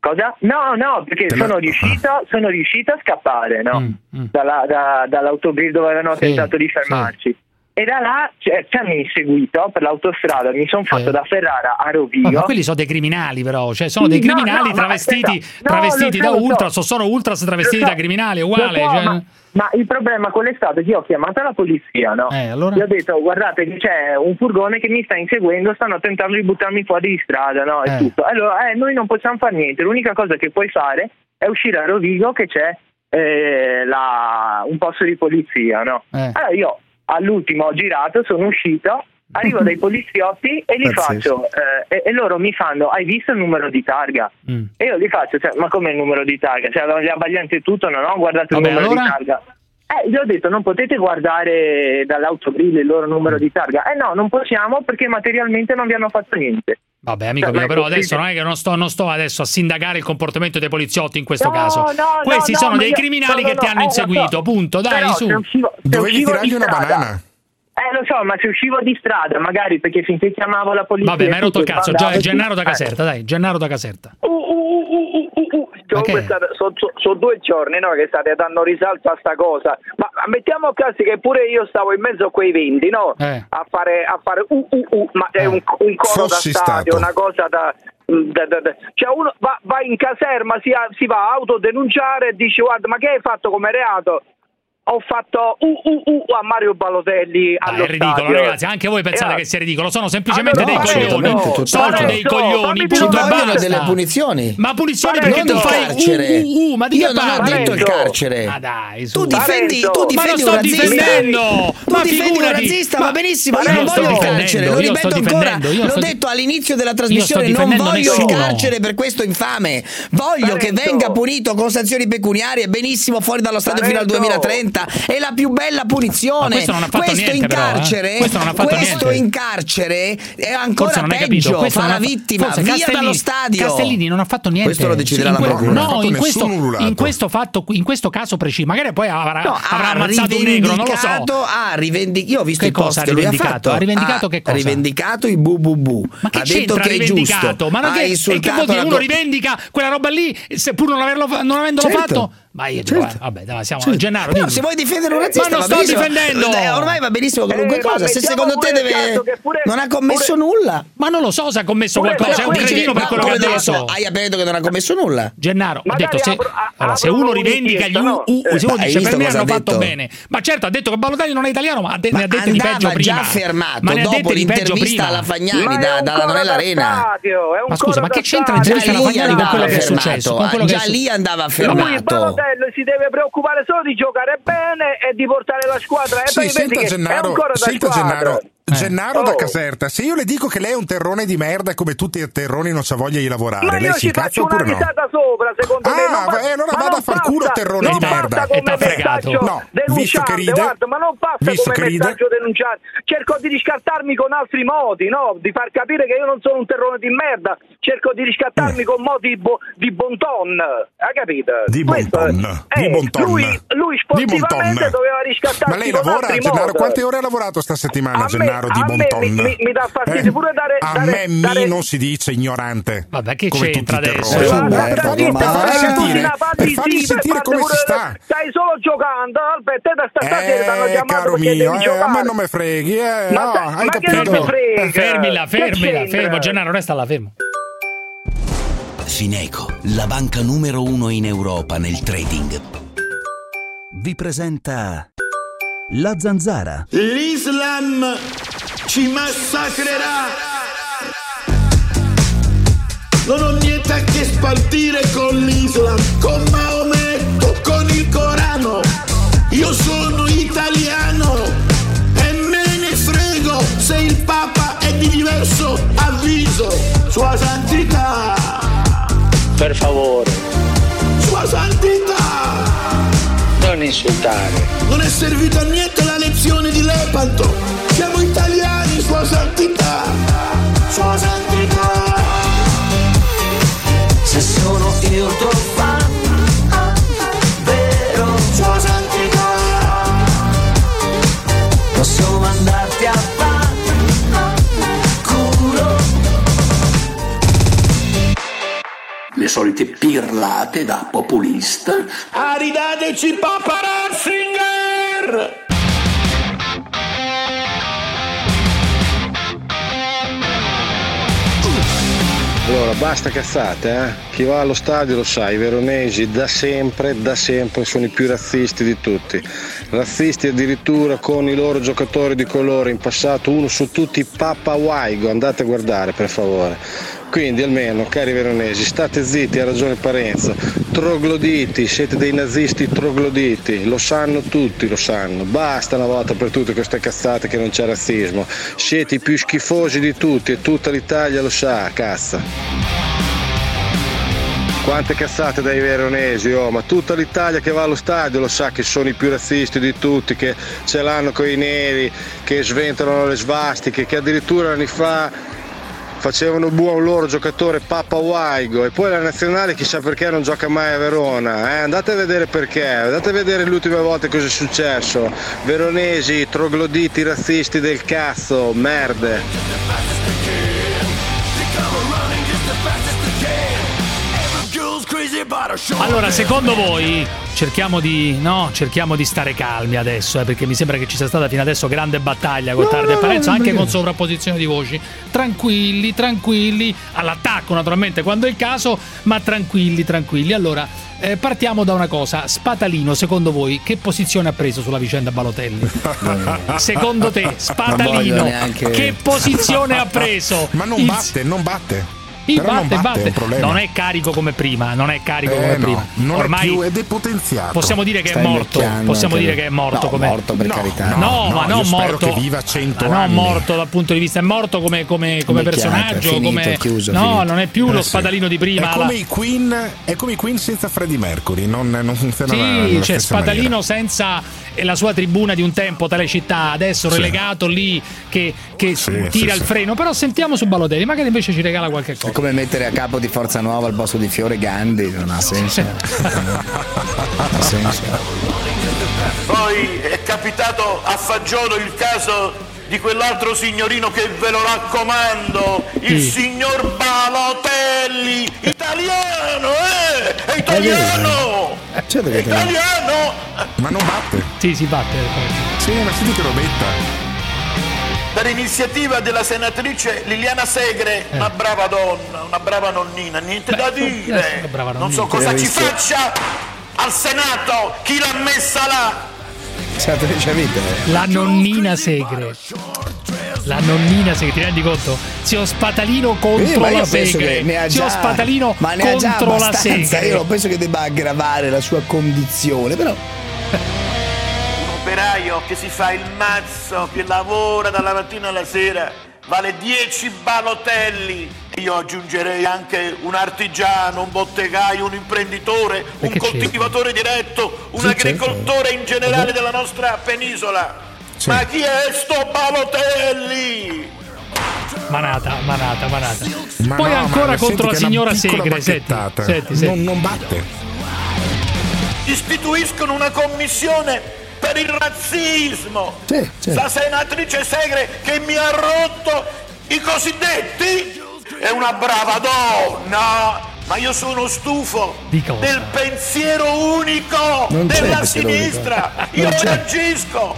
Cosa? No, no, perché Te la- sono riuscito, sono riuscito a scappare, no? Mm, Dalla- da- dall'autogrill dove avevano Sì, tentato di fermarci. E da là cioè, ci hanno inseguito per l'autostrada, mi sono fatto da Ferrara a Rovigo. Ma quelli sono dei criminali, però. Cioè, sono dei No, criminali no, ma travestiti. No, travestiti da so, so. ultras, o sono ultras travestiti so. da criminali, uguale. so, cioè- ma, ma il problema qual è stato? Che io ho chiamato la polizia, no? Eh, allora? Gli ho detto, guardate che c'è un furgone che mi sta inseguendo, stanno tentando di buttarmi fuori di strada, no? E Eh. tutto. Allora, eh, noi non possiamo fare niente, l'unica cosa che puoi fare è uscire a Rovigo che c'è eh, la- un posto di polizia, no? Eh. Allora io all'ultimo ho girato, sono uscito, arrivo dai poliziotti e li Pazzesco. faccio, eh, e, e loro mi fanno, hai visto il numero di targa? Mm. E io gli faccio, cioè, ma come il numero di targa? Cioè, avevano gli abbaglianti e tutto, non ho guardato Vabbè, il numero allora? di targa. Eh, gli ho detto, non potete guardare dall'autogrill il loro numero di targa. Eh no, non possiamo perché materialmente non vi hanno fatto niente. Vabbè, amico Cioè, mio, però adesso non è che non sto, non sto adesso a sindacare il comportamento dei poliziotti in questo No, caso. no, Questi no, sono no, dei io- criminali no, che no, ti no, hanno eh, lo so. inseguito, punto. Dai, Però su. se uscivo- se Dovevi tirargli una strada- banana. Eh, lo so, ma se uscivo di strada, magari perché finché chiamavo la polizia... Vabbè, ma hai rotto il cazzo. Già, Gennaro da Eh. Caserta, dai, Gennaro da Caserta. Comunque state- so- so- sono due giorni no, che state dando risalto a sta cosa. Ma mettiamo caso che pure io stavo in mezzo a quei 20, no? Eh. A fare, a fare uh, uh, uh, ma è un, un coro Fossi da stadio, stato. una cosa da. da- da- da- Cioè uno va, va in caserma, si, si va a autodenunciare e dice guarda ma che hai fatto come reato? Ho fatto uh, uh, uh a Mario Balotelli allo è ridicolo, stadio. ragazzi. Anche voi pensate Eh, che sia ridicolo. Sono semplicemente Allora, dei no, coglioni. assolutamente, Sono dei coglioni. E vogliono basta. delle punizioni. Ma punizioni Non perché tu il fai carcere. uh, uh, uh, ma di Io che non ho detto il carcere. Ma dai, su. Tu difendi, tu ma lo difendi sto un razzista. difendendo. Tu ma difendi un figurati. razzista, Ma- va benissimo. ma Io non voglio il carcere. Lo ripeto ancora. L'ho detto all'inizio della trasmissione. Non voglio il carcere per questo infame. Voglio che Parenzo. venga punito con sanzioni pecuniarie. Benissimo, fuori dallo stadio fino al Parenzo. 2030. Scelta è la più bella punizione. Ma questo non ha fatto Questo niente, in però, eh. carcere, Questo non ha fatto questo niente. in carcere è ancora peggio. Fa la fa- vittima, forse via Castellini- dallo stadio. Castellini non ha fatto niente. Questo lo deciderà In la procura. No, in questo, in questo fatto, in questo caso preciso, magari poi avrà, No, avrà ammazzato un negro, non lo so. rivendicato- Ha rivendicato. Io ho visto Che i post cosa ha che lui ha rivendicato? fatto. Ha rivendicato che cosa? Ha rivendicato i bu bu bu. Ma che ha detto che è rivendicato? giusto. Ma non ha che, che vuol dire uno rivendica quella roba lì, seppur non, averlo, non avendolo Certo. fatto? Ma io dico, Certo. eh, vabbè, dai, siamo Certo. Gennaro. Però se vuoi difendere un razzista, Ma non sto difendendo. Eh, ormai va benissimo qualunque Eh, cosa. Se mettiamo secondo te deve. pure- non ha commesso pure- nulla. Ma non lo so se ha commesso Pure- qualcosa, è un cretino per quello che ha so? detto. Hai appena detto che non ha commesso nulla. Gennaro ha Magari detto se, apro- a- allora, se uno rivendica gli U? U- Eh, se uno hai dice per me hanno ha fatto detto? bene. Ma certo ha detto che Balotelli non è italiano, ma ne ha dette di peggio prima. già fermato dopo l'intervista alla Fagnani dalla da Arena. Ma scusa, ma che c'entra l'intervista alla Fagnani con quello che è successo? Già lì andava fermato. Balotello si deve preoccupare solo di giocare bene e di portare la squadra e Sì, poi senta Gennaro, senta squadra. Gennaro, Gennaro da Oh. Caserta, se io le dico che lei è un terrone di merda e come tutti i terroni non c'ha voglia di lavorare, Ma lei si incazza oppure no? sopra, secondo me. Ah, Non va- eh, allora ma vada non a far culo, terrone non di merda. basta E come t'ha fregato. messaggio No, visto che ride- guarda, ma non basta visto come ride- messaggio denunciante. Cerco di riscattarmi con altri modi, no? Di far capire che io non sono un terrone di merda. Cerco di riscattarmi con modi bo- di bon ton. Hai capito? Di bon ton, eh, di bon ton. Lui, lui Di bon sportivamente doveva riscattarsi Ma lei lavora, Gennaro? modi. Quante ore ha lavorato sta settimana, A Gennaro di a me Bonton? mi- mi- mi dà fastidio pure dare- A dare- me dare- mi non si dice ignorante. Vabbè, che come c'entra tutti i adesso? Per fargli- ma- ma- sentire, per fargli sì, sentire come si sta. Stai solo giocando, Alberto, te da stasera Eh, chiamato caro mio, devi eh, a giocare. me non me freghi, eh, Ma no, te- hai ma che capito? non mi frega? Fermila, Che fermila, c'entra? fermo. Gennaro, resta là, fermo. Fineco, la banca numero uno in Europa nel trading. Vi presenta La Zanzara. L'Islam ci massacrerà. Non ho niente a che spartire con l'Islam, con Maometto, con il Corano. Io sono italiano e me ne frego se il Papa è di diverso avviso. Sua Santità, Per favore, Sua Santità. Non insultare. Non è servita a niente la lezione di Lepanto. Siamo italiani, Sua Santità. Sua Santità. Se sono Le solite pirlate da populista. Aridateci Papa Ratzinger! Allora, basta cazzate, eh? Chi va allo stadio lo sa, i veronesi da sempre, da sempre sono i più razzisti di tutti. Razzisti addirittura con i loro giocatori di colore, in passato uno su tutti Papa Waigo, andate a guardare per favore. Quindi almeno, cari veronesi, state zitti, ha ragione Parenzo. Trogloditi, siete dei nazisti trogloditi, lo sanno tutti, lo sanno. Basta una volta per tutte queste cazzate che non c'è razzismo. Siete i più schifosi di tutti e tutta l'Italia lo sa, cazzo. Quante cazzate dai veronesi, oh, ma tutta l'Italia che va allo stadio lo sa che sono i più razzisti di tutti, che ce l'hanno con i neri, che sventolano le svastiche, che addirittura anni fa facevano buon loro giocatore Papa Waigo e poi la nazionale chissà perché non gioca mai a Verona eh? andate a vedere perché andate a vedere le ultime volte cosa è successo veronesi trogloditi razzisti del cazzo merde Allora, secondo voi cerchiamo di, no, cerchiamo di stare calmi adesso, eh, perché mi sembra che ci sia stata fino adesso grande battaglia con Tardi e Parenzo, anche con sovrapposizione di voci. Tranquilli, tranquilli, all'attacco naturalmente quando è il caso, ma tranquilli, tranquilli. Allora, eh, partiamo da una cosa. Spatalino, secondo voi, che posizione ha preso sulla vicenda Balotelli? secondo te, Spatalino, che posizione ha preso? Ma non Il- batte, non batte. Però non batte, batte, è batte. problema. Non è carico come prima, non è carico Eh, come no, prima. non è Ormai più, è depotenziato. Possiamo dire che Sta è morto. Possiamo dire lui. che è morto No, come. morto per No, carità. No, no, ma non spero morto. che viva 100 ma non anni. morto dal punto di vista. È morto come, come, come personaggio. è finito, come... è chiuso, è no, finito. non è più lo Eh sì. spadalino di prima. È la- come, i Queen, è come i Queen senza Freddie Mercury, non, non funziona Sì, c'è stessa Spadalino maniera. senza è la sua tribuna di un tempo, Telecittà, adesso Sì. relegato lì che, che Sì, tira sì, il sì. freno. Però sentiamo su Balotelli, magari invece ci regala qualche È cosa. come mettere a capo di Forza Nuova al posto di Fiore Gandhi, non ha senso. Non ha senso. Poi è capitato a Fagiolo il caso di quell'altro signorino che ve lo raccomando, il Chi? signor Balotelli, italiano, eh! È italiano! Certo che È italiano! Ma non batte. Sì, si batte. Sì, ma senti che robetta. Per iniziativa della senatrice Liliana Segre, una brava donna, una brava nonnina, niente da eh, dire. Non so cosa ci faccia al Senato, chi l'ha messa là. Senatrice Vite. La nonnina Segre. La nonnina Segre, ti rendi conto? Zio Spatalino Eh, contro io la Segre. ha Zio già, Spatalino ma ne ha già contro la. Segre. Io non penso che debba aggravare la sua condizione, però Un operaio che si fa il mazzo, che lavora dalla mattina alla sera, vale 10 balotelli. Io aggiungerei anche un artigiano, un bottegaio, un imprenditore, un che c'entra? coltivatore diretto, un Sì, agricoltore in generale della nostra penisola. Ma chi è sto Balotelli? Manata, manata, manata. Ma Poi no, ancora ma contro la signora Segre. Senti, senti, senti. Non, non batte. Istituiscono una commissione per il razzismo. Sì, certo. La senatrice Segre che mi ha rotto i cosiddetti è una brava donna. Ma io sono stufo del pensiero unico Non della sinistra. Io reagisco.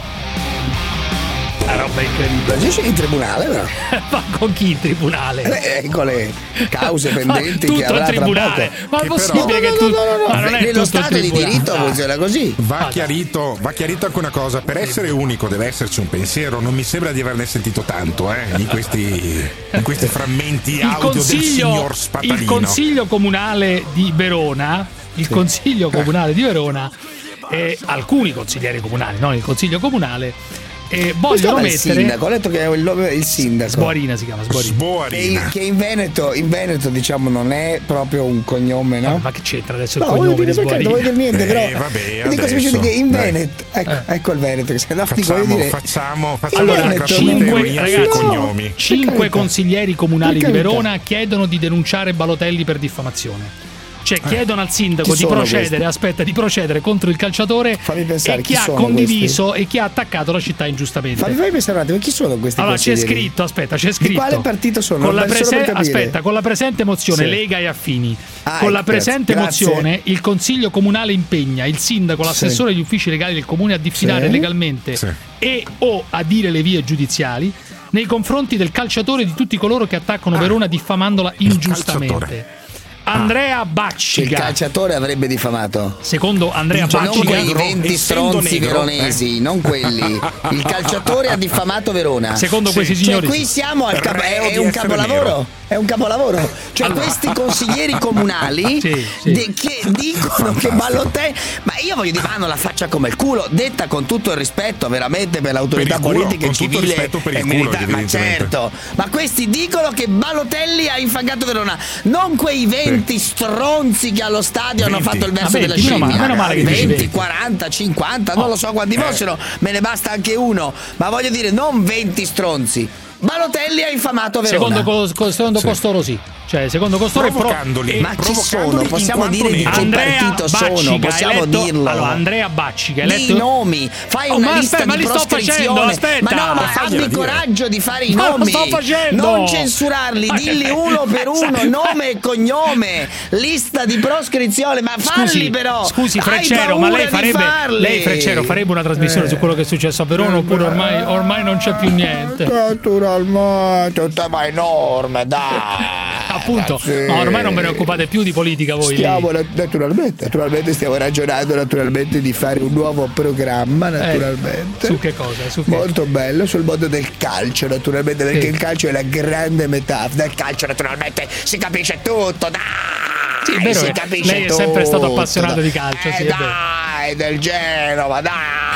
Una roba incredibile. agisce in tribunale, però. Ma con chi in tribunale? Eh, con le cause pendenti che avrà tribunale. poco. Ma è Che possibile però- che tu. No, no, no, no, Ma non è Nello Stato di diritto funziona così. Va chiarito, va chiarito anche una cosa, per essere unico deve esserci un pensiero, non mi sembra di averne sentito tanto eh, in, questi, in questi frammenti il audio del consiglio, signor Spatalino. il consiglio comunale di Verona, il consiglio comunale di Verona e alcuni consiglieri comunali, non il consiglio comunale, eh, vogliono chiama il mettere sindaco? Ho letto che è il, il sindaco. Sboarina si chiama Sboarina. Che, Sboarina. che in Veneto, in Veneto, diciamo, non è proprio un cognome, no? Ma che c'entra adesso il No, voglio cognome dire di perché non voglio Sboarina? dire niente, Eh, però. vabbè, dico semplicemente che in. Veneto, ecco, ecco il Veneto che se no dico, Facciamo, dire. facciamo, facciamo Allora, Cinque, ragazzi, cognomi. cinque carità. consiglieri comunali di. Verona chiedono di denunciare Balotelli per diffamazione. Cioè chiedono al sindaco Chi di procedere, questi? aspetta, di procedere contro il calciatore Fammi pensare, e chi chi ha condiviso e chi ha attaccato la città ingiustamente. Fammi, fammi pensare un attimo, chi sono questi Allora c'è scritto, aspetta, c'è scritto. Di quale partito sono? Con la, prese- aspetta, con la presente mozione Sì. Lega e Affini. Ah, con la ecco, presente grazie. mozione il Consiglio Comunale impegna il sindaco, l'assessore e gli uffici legali del comune a diffidare Sì. legalmente Sì. e o a dire le vie giudiziali nei confronti del calciatore e di tutti coloro che attaccano Verona diffamandola ingiustamente. Andrea Che il Bacciga. calciatore avrebbe diffamato. Secondo Andrea Cioè, non Bacciga, quei 20 essendo stronzi negro, veronesi, non quelli. Il calciatore ha diffamato Verona. secondo Sì. questi Cioè, signori, qui siamo al capo- è, è un capolavoro. nero. È un capolavoro. Cioè, questi consiglieri comunali Sì, sì. de- che dicono che Ballotelli. Ma io voglio dire, hanno la faccia come il culo, detta con tutto il rispetto, veramente per l'autorità Per il culo, politica e con tutto il civile. rispetto per il e culo, militare. Ma certo, ma questi dicono che Balotelli ha infangato Verona, non quei 20 stronzi che allo stadio hanno 20. fatto il verso Ah, della 20, meno male, scimmia. meno male dici 20, 20. 40, 50, non lo so quanti Eh. fossero, me ne basta anche uno. Ma voglio dire, non 20 stronzi. Balotelli ha infamato Verona. secondo, co- co- secondo costoro sì. Cioè, secondo costoro è pro- Provocandoli. e- Ma chi sono? provocandoli Possiamo dire di che partito sono? Possiamo eletto- dirlo. Allora, Andrea Baccica, Di eletto nomi, fai Oh, una ma lista aspetta, ma di li sto proscrizione. facendo, aspetta. ma no, ma abbi dire. coraggio di fare i Ma lo nomi. sto facendo. Non censurarli, Ma dilli che- uno per uno, nome e cognome, lista di proscrizione, ma falli Scusi, però. scusi Hai Freccero, ma lei di farebbe farli. lei Freccero farebbe una trasmissione Eh. su quello che è successo a Verona oppure ormai, ormai non c'è più niente. Naturalmente, tutta ma enorme, dai. Appunto, ma ormai non ve ne occupate più di politica voi. Stiamo nat- naturalmente, naturalmente stiamo ragionando naturalmente di fare un nuovo programma Eh, naturalmente. su che cosa? Su che? Molto bello sul mondo del calcio naturalmente perché Sì. il calcio è la grande metafora. Del calcio naturalmente si capisce tutto, dai! Sì, è vero lei è sempre stato appassionato di calcio, Eh, sì, dai, del Genova, dai!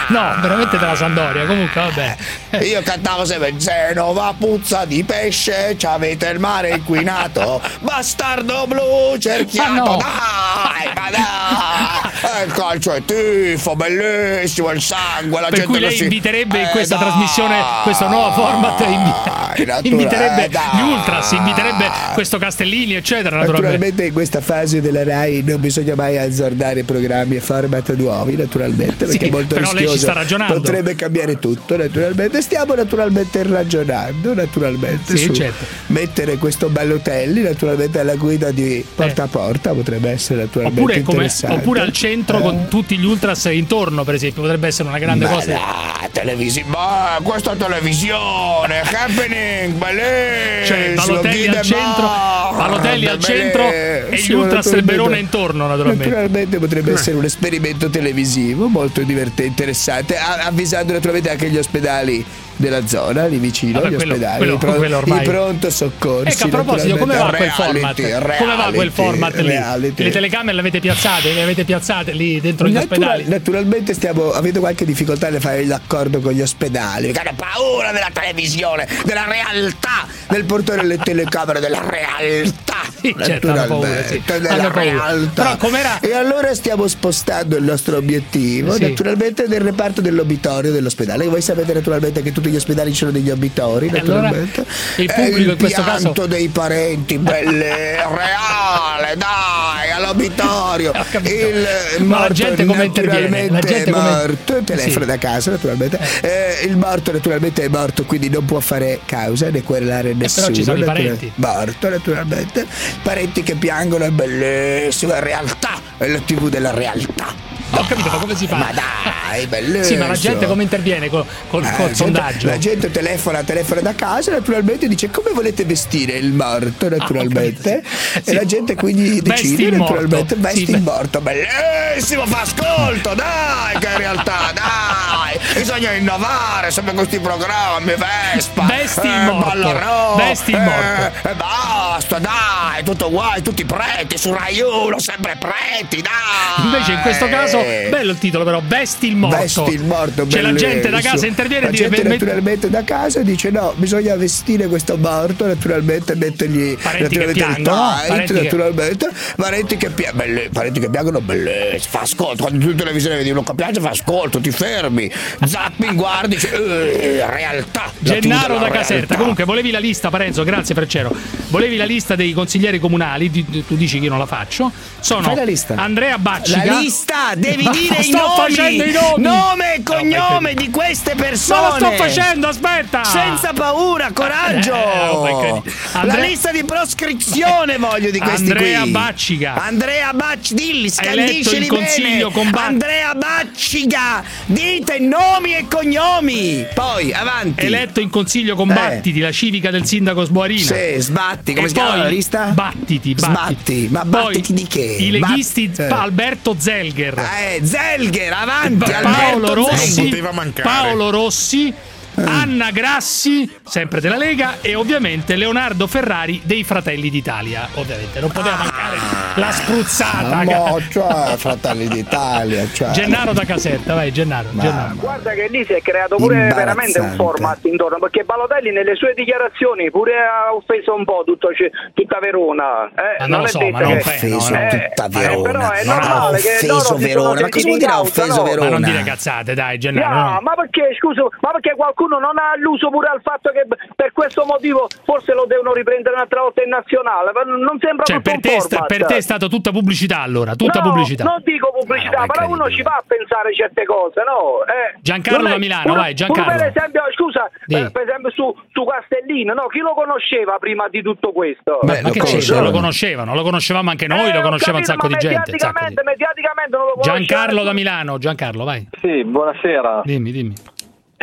No, veramente della Sandoria, comunque vabbè. Io cantavo sempre Genova puzza di pesce, ci avete il mare inquinato, bastardo blu cerchiato, Ma no. dai, Ma dai, il calcio è tifo, bellissimo, il sangue, la Per gente cui lei si- inviterebbe in Eh, questa dai, trasmissione, questo nuovo format, invi- naturale, inviterebbe dai. gli ultras, inviterebbe questo Castellini, eccetera, naturalmente. Naturalmente in questa fase della RAI non bisogna mai azzardare programmi e format nuovi, naturalmente, perché Sì, è molto però lei ci rischioso. sta ragionando. Potrebbe cambiare tutto, naturalmente. Stiamo naturalmente ragionando, naturalmente, Sì, su certo. mettere questo Ballotelli, naturalmente alla guida di porta a porta, potrebbe essere naturalmente Eh. Oppure, come- oppure al centro Eh. con tutti gli ultras intorno, per esempio, potrebbe essere una grande Ma cosa. dai, televisi- ma questa televisione, happening, bellissimo. Cioè, Balotelli al centro, Balotelli al centro e gli ultras del Verona intorno, naturalmente. Naturalmente potrebbe Eh. essere un esperimento televisivo molto divertente e interessante, avvisando naturalmente anche gli ospedali della zona, lì vicino, Vabbè, gli quello- ospedali, quello- pro- quello ormai- i pronto soccorsi. Ecco, a proposito, come va quel format? Reality, come va quel reality, format lì? reality. Le telecamere le avete piazzate, le avete piazzate lì dentro gli ospedali? naturalmente stiamo avendo qualche difficoltà nel fare l'accordo con gli ospedali. Perché hanno paura della televisione, della realtà, Nel portare le telecamere della realtà. Sì, certo, hanno paura, sì. Naturalmente, della realtà. Però E allora stiamo spostando il nostro obiettivo Sì. naturalmente nel reparto dell'obitorio dell'ospedale. Voi sapete naturalmente che tutti gli ospedali hanno degli obitori, E allora naturalmente. il pubblico in questo caso- dei parenti, belle, reale, dai, all'obitorio. Il Ma la gente come interviene? naturalmente La gente è come- morto, telefono Sì. da casa naturalmente. Eh, il morto naturalmente è morto, quindi non può fare causa né querelare nessuno. Eh, ci sono i natura- parenti. Morto naturalmente. Parenti che piangono, è bellissima realtà, è la tv della realtà. Ho capito, ma come si fa? Ma dai, bellissimo. Sì, ma la gente come interviene col, col- Eh, col gente- sondaggio? La gente telefona, telefona da casa, naturalmente dice come volete vestire il morto, naturalmente. E la gente quindi Ah, Vesti decide il morto. naturalmente vesti Sì, il morto. Bellissimo, fa ascolto, dai, che realtà, dai. Bisogna innovare sempre questi programmi, Vespa. Vesti il eh, morto. Ballarò, Vesti il eh, morto. E basta, dai, tutto uguale, tutti preti, su Rai 1, sempre preti, dai. Invece in questo caso, bello il titolo però, Vesti il morto. Vesti il morto, C'è la gente da casa interviene La e dice gente "Met- naturalmente da casa dice no, bisogna vestire questo morto, naturalmente mettergli Parenti naturalmente il piangono, tight, parenti che- naturalmente, parenti che, pia- belli- parenti che piangono, bellissimo, fa ascolto, quando tu in televisione vedi uno che piange fa ascolto, ti fermi, zapping, guardi, dici, eh, realtà. la Gennaro da Caserta. realtà. Comunque, volevi la lista, Parenzo, grazie Freccero. Volevi la lista dei consiglieri comunali, di- tu dici che io non la faccio. Sono Fai la lista. Andrea Baccica. La lista, devi dire i sto nomi. facendo i nomi. Nome e cognome vai, di queste persone. Ma lo sto facendo, aspetta. Senza paura, coraggio. Eh, oh, credi- La Andrea- lista di proscrizione voglio di questi Andrea qui. Baccica. Andrea Baccica, dilli, eletto scandiscili in consiglio bene. con Ba- Andrea Baccica, dite nomi e cognomi. Poi, avanti. Eletto in consiglio con Eh. La civica del sindaco Sboarino. Sì, sbatti, come E si chiama poi la lista? Battiti, Battiti. Sbatti, ma Poi battiti di che? I leghisti Bat- Alberto Zelger. Eh, Zelger, avanti, Paolo Alberto Rossi, Zelger. poteva mancare. Paolo Rossi, Anna Grassi, sempre della Lega, e ovviamente Leonardo Ferrari dei Fratelli d'Italia. Ovviamente non poteva mancare la spruzzata. Ah, mo, cioè, Fratelli d'Italia, cioè. Gennaro da Caserta, vai Gennaro. Gennaro. Guarda che lì si è creato pure veramente un format intorno perché Balotelli nelle sue dichiarazioni pure ha offeso un po' tutto, tutta Verona. Eh, non lo è so, detto ma non offeso no. tutta eh, Verona. però è Non ha normale che offeso loro Verona. Ma cosa vuol dire ha causa, offeso no? Verona? Ma non dire cazzate, dai, Gennaro. No, no. ma perché scusa, ma perché qualcuno non ha alluso pure al fatto che per questo motivo forse lo devono riprendere un'altra volta in nazionale? Ma Non sembra Cioè, per te, sta- per te è stata tutta pubblicità allora, tutta no, pubblicità. Non dico pubblicità, però uno ci va a pensare certe cose, no? Eh, Giancarlo è- da Milano, uno- vai, Giancarlo. per esempio, scusa, eh, per esempio su, su Castellino, no? Chi lo conosceva prima di tutto questo? Ma, ma che c'è? conoscevano. Lo conoscevano, lo conoscevamo anche noi, Eh, lo conosceva un capito, sacco ma di gente. un sacco di- Mediaticamente, mediaticamente non lo conosceva Giancarlo da. Milano, Giancarlo, vai. Sì, buonasera. Dimmi, dimmi.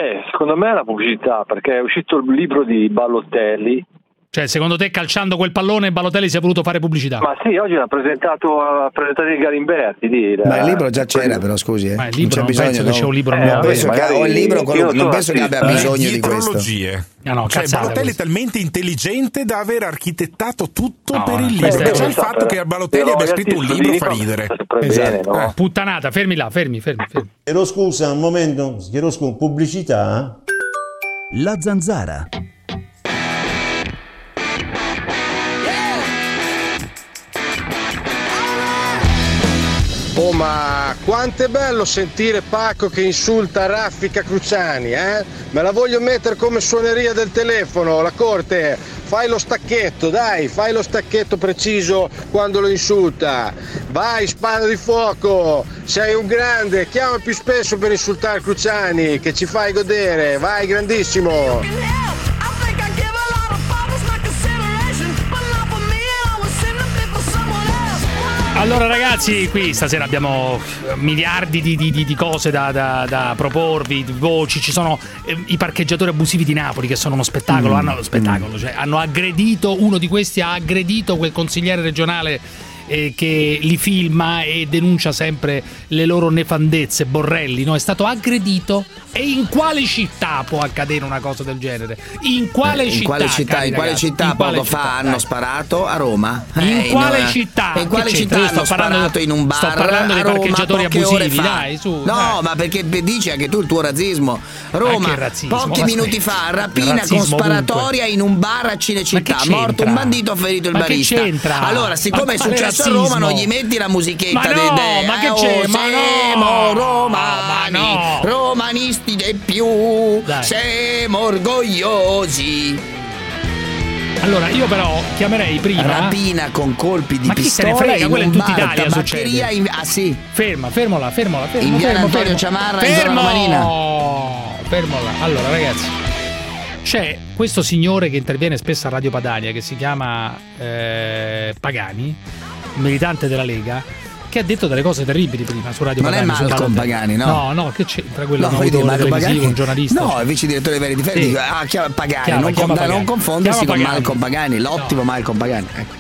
Eh, secondo me è la pubblicità, perché è uscito il libro di Ballotelli. Cioè, secondo te calciando quel pallone Balotelli si è voluto fare pubblicità? Ma sì, oggi l'ha presentato, ha presentato il Galimberti. Di, Ma il libro già c'era, però scusi. Eh. Ma il libro c'è non bisogno, penso che no? c'è un libro Eh, nuovo. non penso che ho il libro, quello- non non penso che abbia bisogno di questo. No, no, cioè, Balotelli è talmente intelligente da aver architettato tutto No, per il libro. Già il Esatto, fatto che Balotelli abbia scritto un libro fa ridere. sempre bene, no? Eh, Puttanata, fermi là, fermi, fermi, fermi. Chiedo scusa, un momento, chiedo scusa, pubblicità? La zanzara. Oh ma quanto è bello sentire Pacco che insulta Raffica Cruciani, eh? Me la voglio mettere come suoneria del telefono, la corte. Fai lo stacchetto, dai, fai lo stacchetto preciso quando lo insulta. Vai, spada di fuoco, sei un grande, chiama più spesso per insultare Cruciani, che ci fai godere. Vai, grandissimo. Allora ragazzi, qui stasera abbiamo miliardi di, di- di- cose da, da- da proporvi, di voci, ci sono eh, i parcheggiatori abusivi di Napoli che sono uno spettacolo, Mm, hanno, spettacolo cioè, hanno aggredito, uno di questi ha aggredito quel consigliere regionale eh, che li filma e denuncia sempre le loro nefandezze, Borrelli, no? è stato aggredito e in quale città può accadere una cosa del genere? In quale Eh, città? in quale città, cari in quale ragazzi? città In quale poco fa città? hanno Dai. sparato? A Roma. In Eh, quale eh, città? In quale città hanno sto parlando- sparato in un bar? sto parlando dei a Roma parcheggiatori abusivi, fa? dai, su, No, dai. ma perché dici anche tu il tuo razzismo. Roma, Ma che razzismo? pochi minuti fa, rapina con sparatoria in un bar a Cinecittà. Morto un bandito, ferito il Ma che barista. c'entra? Allora, siccome è Ma a? Roma, non gli metti la musichetta Ma no, dei dei- ma che eh, c'è? oh, Ma no! romani, Ma no! romanisti dei più, Dai. siamo orgogliosi. Allora, io però chiamerei prima. Rapina con colpi di Ma chi se pistola ne frega? in Quello in tutta Italia succede. in- ah sì. Ferma, fermola, fermola, fermo, In via fermo, Antonio fermo. Ciamarra, in zona fermo! romanina. Fermola. Allora, ragazzi, c'è questo signore che interviene spesso a Radio Padania che si chiama eh, Pagani, militante della Lega. Che ha detto delle cose terribili prima su Radio Non è Padania. su Malcolm Balotelli. Pagani, no? No, no, che c'entra quello No, è Marco televisivo, Pagani- un giornalista. No, il vice direttore dei Veri Difetti. Sì. dico, Ah, chiama Pagani, Chiama, non, chiama con- Pagani. non confondersi Chiama con Pagani. Malcolm Pagani, l'ottimo Malcolm Pagani. Ecco.